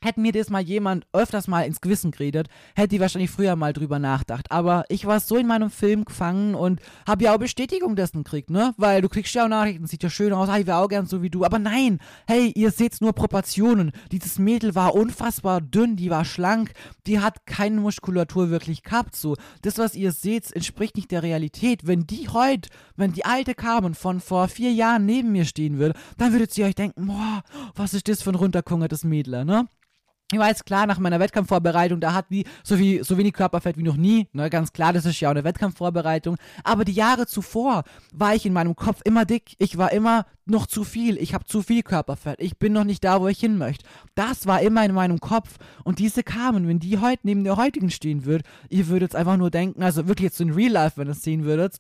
Hätte mir das mal jemand öfters mal ins Gewissen geredet, hätte ich wahrscheinlich früher mal drüber nachgedacht. Aber ich war so in meinem Film gefangen und habe ja auch Bestätigung dessen gekriegt, ne? Weil du kriegst ja auch Nachrichten, sieht ja schön aus, ich wäre auch gern so wie du. Aber nein, hey, ihr seht nur Proportionen. Dieses Mädel war unfassbar dünn, die war schlank, die hat keine Muskulatur wirklich gehabt, so. Das, was ihr seht, entspricht nicht der Realität. Wenn die heute, wenn die alte Carmen von vor vier Jahren neben mir stehen würde, dann würdet ihr euch denken, boah, was ist das für ein runterkungertes Mädel, ne? Ich jetzt klar nach meiner Wettkampfvorbereitung, da hat die so, viel, so wenig Körperfett wie noch nie. Ne, ganz klar, das ist ja auch eine Wettkampfvorbereitung. Aber die Jahre zuvor war ich in meinem Kopf immer dick. Ich war immer noch zu viel. Ich habe zu viel Körperfett. Ich bin noch nicht da, wo ich hin möchte. Das war immer in meinem Kopf. Und diese kamen, wenn die heute neben der heutigen stehen würde, ihr würdet einfach nur denken, also wirklich jetzt in Real Life, wenn ihr es sehen würdet,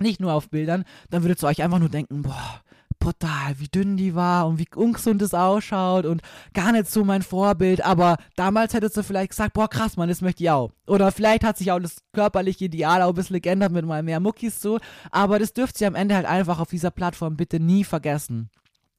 nicht nur auf Bildern, dann würdet ihr euch einfach nur denken, boah, brutal, wie dünn die war und wie ungesund es ausschaut und gar nicht so mein Vorbild. Aber damals hättest du vielleicht gesagt, boah, krass, Mann, das möchte ich auch. Oder vielleicht hat sich auch das körperliche Ideal auch ein bisschen geändert mit mal mehr Muckis so. Aber das dürft ihr am Ende halt einfach auf dieser Plattform bitte nie vergessen.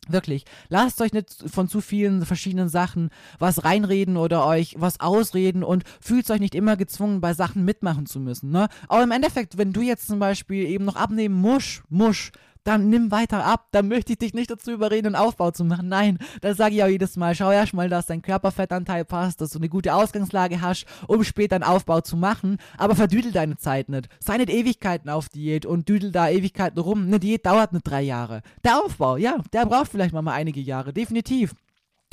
Wirklich, lasst euch nicht von zu vielen verschiedenen Sachen was reinreden oder euch was ausreden und fühlt euch nicht immer gezwungen, bei Sachen mitmachen zu müssen. Ne? Aber im Endeffekt, wenn du jetzt zum Beispiel eben noch abnehmen musst, musst, dann nimm weiter ab. Dann möchte ich dich nicht dazu überreden, einen Aufbau zu machen. Nein, das sage ich auch jedes Mal. Schau erst mal, dass dein Körperfettanteil passt, dass du eine gute Ausgangslage hast, um später einen Aufbau zu machen. Aber verdüdel deine Zeit nicht. Sei nicht Ewigkeiten auf Diät und düdel da Ewigkeiten rum. Eine Diät dauert nicht drei Jahre. Der Aufbau, ja, der braucht vielleicht mal, mal einige Jahre. Definitiv.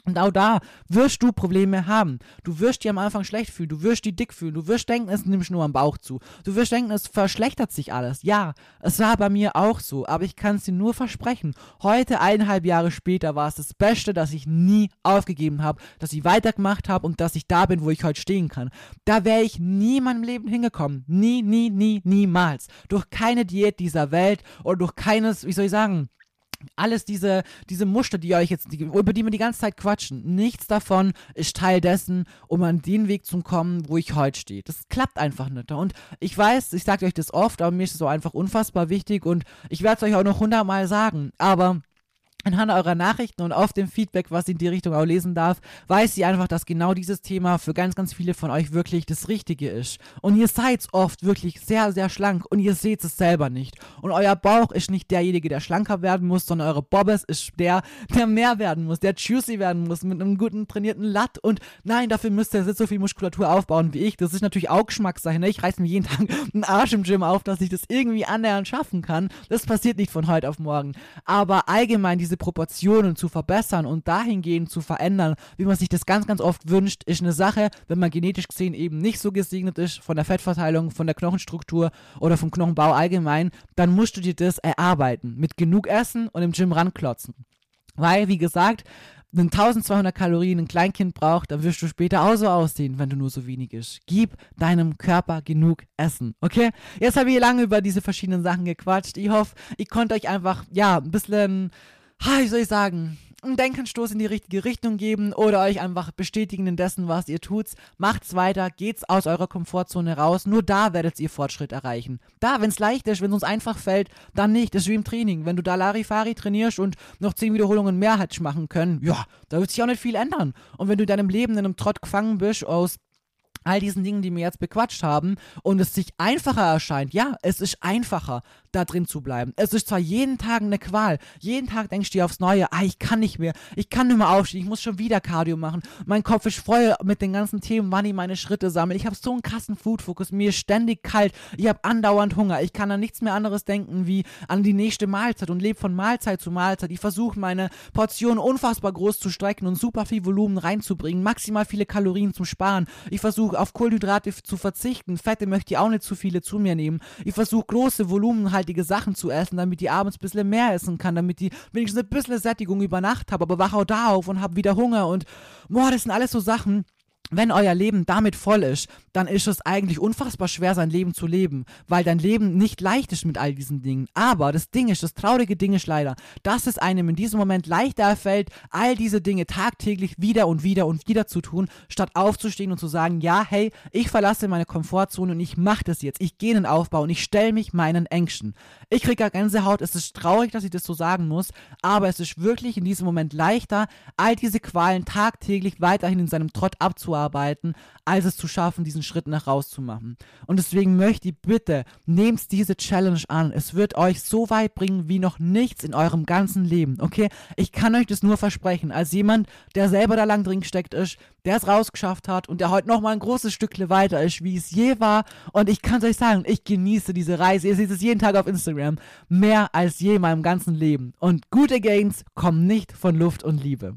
Und auch da wirst du Probleme haben. Du wirst dir am Anfang schlecht fühlen, du wirst dich dick fühlen, du wirst denken, es nimmt nur am Bauch zu. Du wirst denken, es verschlechtert sich alles. Ja, es war bei mir auch so, aber ich kann es dir nur versprechen. Heute, eineinhalb Jahre später, war es das Beste, dass ich nie aufgegeben habe, dass ich weitergemacht habe und dass ich da bin, wo ich heute stehen kann. Da wäre ich nie in meinem Leben hingekommen. Nie, nie, nie, niemals. Durch keine Diät dieser Welt oder durch keines, wie soll ich sagen, alles diese, diese Muster, die euch jetzt, die, über die wir die ganze Zeit quatschen, nichts davon ist Teil dessen, um an den Weg zu kommen, wo ich heute stehe. Das klappt einfach nicht. Und ich weiß, ich sage euch das oft, aber mir ist es so einfach unfassbar wichtig und ich werde es euch auch noch hundertmal sagen, aber anhand eurer Nachrichten und auf dem Feedback, was ich in die Richtung auch lesen darf, weiß ich einfach, dass genau dieses Thema für ganz, ganz viele von euch wirklich das Richtige ist. Und ihr seid oft wirklich sehr, sehr schlank und ihr seht es selber nicht. Und euer Bauch ist nicht derjenige, der schlanker werden muss, sondern eure Bobbes ist der, der mehr werden muss, der juicy werden muss, mit einem guten trainierten Latt. Und nein, dafür müsst ihr so viel Muskulatur aufbauen wie ich. Das ist natürlich auch Geschmackssache. Ne? Ich reiß mir jeden Tag einen Arsch im Gym auf, dass ich das irgendwie annähernd schaffen kann. Das passiert nicht von heute auf morgen. Aber allgemein diese diese Proportionen zu verbessern und dahingehend zu verändern, wie man sich das ganz, ganz oft wünscht, ist eine Sache, wenn man genetisch gesehen eben nicht so gesegnet ist von der Fettverteilung, von der Knochenstruktur oder vom Knochenbau allgemein, dann musst du dir das erarbeiten. Mit genug Essen und im Gym ranklotzen. Weil, wie gesagt, wenn 1200 Kalorien ein Kleinkind braucht, dann wirst du später auch so aussehen, wenn du nur so wenig isst. Gib deinem Körper genug Essen, okay? Jetzt habe ich lange über diese verschiedenen Sachen gequatscht. Ich hoffe, ich konnte euch einfach, ja, ein bisschen wie soll ich sagen, einen Denkenstoß in die richtige Richtung geben oder euch einfach bestätigen in dessen, was ihr tut. Macht's weiter, geht's aus eurer Komfortzone raus. Nur da werdet ihr Fortschritt erreichen. Da, wenn's leicht ist, wenn es uns einfach fällt, dann nicht. Das ist wie im Training. Wenn du da Larifari trainierst und noch 10 Wiederholungen mehr hättest machen können, ja, da wird sich auch nicht viel ändern. Und wenn du in deinem Leben in einem Trott gefangen bist aus all diesen Dingen, die wir jetzt bequatscht haben und es sich einfacher erscheint. Ja, es ist einfacher, da drin zu bleiben. Es ist zwar jeden Tag eine Qual. Jeden Tag denkst du dir aufs Neue, ah, ich kann nicht mehr. Ich kann nicht mehr aufstehen. Ich muss schon wieder Cardio machen. Mein Kopf ist voll mit den ganzen Themen, wann ich meine Schritte sammle. Ich habe so einen krassen Food-Fokus. Mir ist ständig kalt. Ich habe andauernd Hunger. Ich kann an nichts mehr anderes denken wie an die nächste Mahlzeit und lebe von Mahlzeit zu Mahlzeit. Ich versuche meine Portionen unfassbar groß zu strecken und super viel Volumen reinzubringen. Maximal viele Kalorien zum Sparen. Ich versuche auf Kohlenhydrate zu verzichten. Fette möchte ich auch nicht zu viele zu mir nehmen. Ich versuche große Volumen halt nachhaltige Sachen zu essen, damit die abends ein bisschen mehr essen kann, damit die wenigstens ein bisschen Sättigung über Nacht habe, aber wach auch da auf und habe wieder Hunger und boah, das sind alles so Sachen, wenn euer Leben damit voll ist, dann ist es eigentlich unfassbar schwer, sein Leben zu leben, weil dein Leben nicht leicht ist mit all diesen Dingen. Aber das Ding ist, das traurige Ding ist leider, dass es einem in diesem Moment leichter fällt, all diese Dinge tagtäglich wieder und wieder und wieder zu tun, statt aufzustehen und zu sagen, ja, hey, ich verlasse meine Komfortzone und ich mache das jetzt. Ich gehe in den Aufbau und ich stelle mich meinen Ängsten. Ich kriege gar Gänsehaut. Es ist traurig, dass ich das so sagen muss, aber es ist wirklich in diesem Moment leichter, all diese Qualen tagtäglich weiterhin in seinem Trott abzuarbeiten, als es zu schaffen, diesen Schritt nach raus zu machen. Und deswegen möchte ich bitte, nehmt diese Challenge an. Es wird euch so weit bringen wie noch nichts in eurem ganzen Leben, okay? Ich kann euch das nur versprechen, als jemand, der selber da lang drin gesteckt ist, der es rausgeschafft hat und der heute noch mal ein großes Stückle weiter ist, wie es je war. Und ich kann es euch sagen, ich genieße diese Reise. Ihr seht es jeden Tag auf Instagram. Mehr als je in meinem ganzen Leben. Und gute Gains kommen nicht von Luft und Liebe.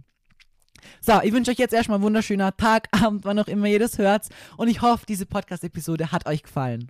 So, ich wünsche euch jetzt erstmal einen wunderschöner Tag, Abend, wann auch immer ihr das hört. Und ich hoffe, diese Podcast-Episode hat euch gefallen.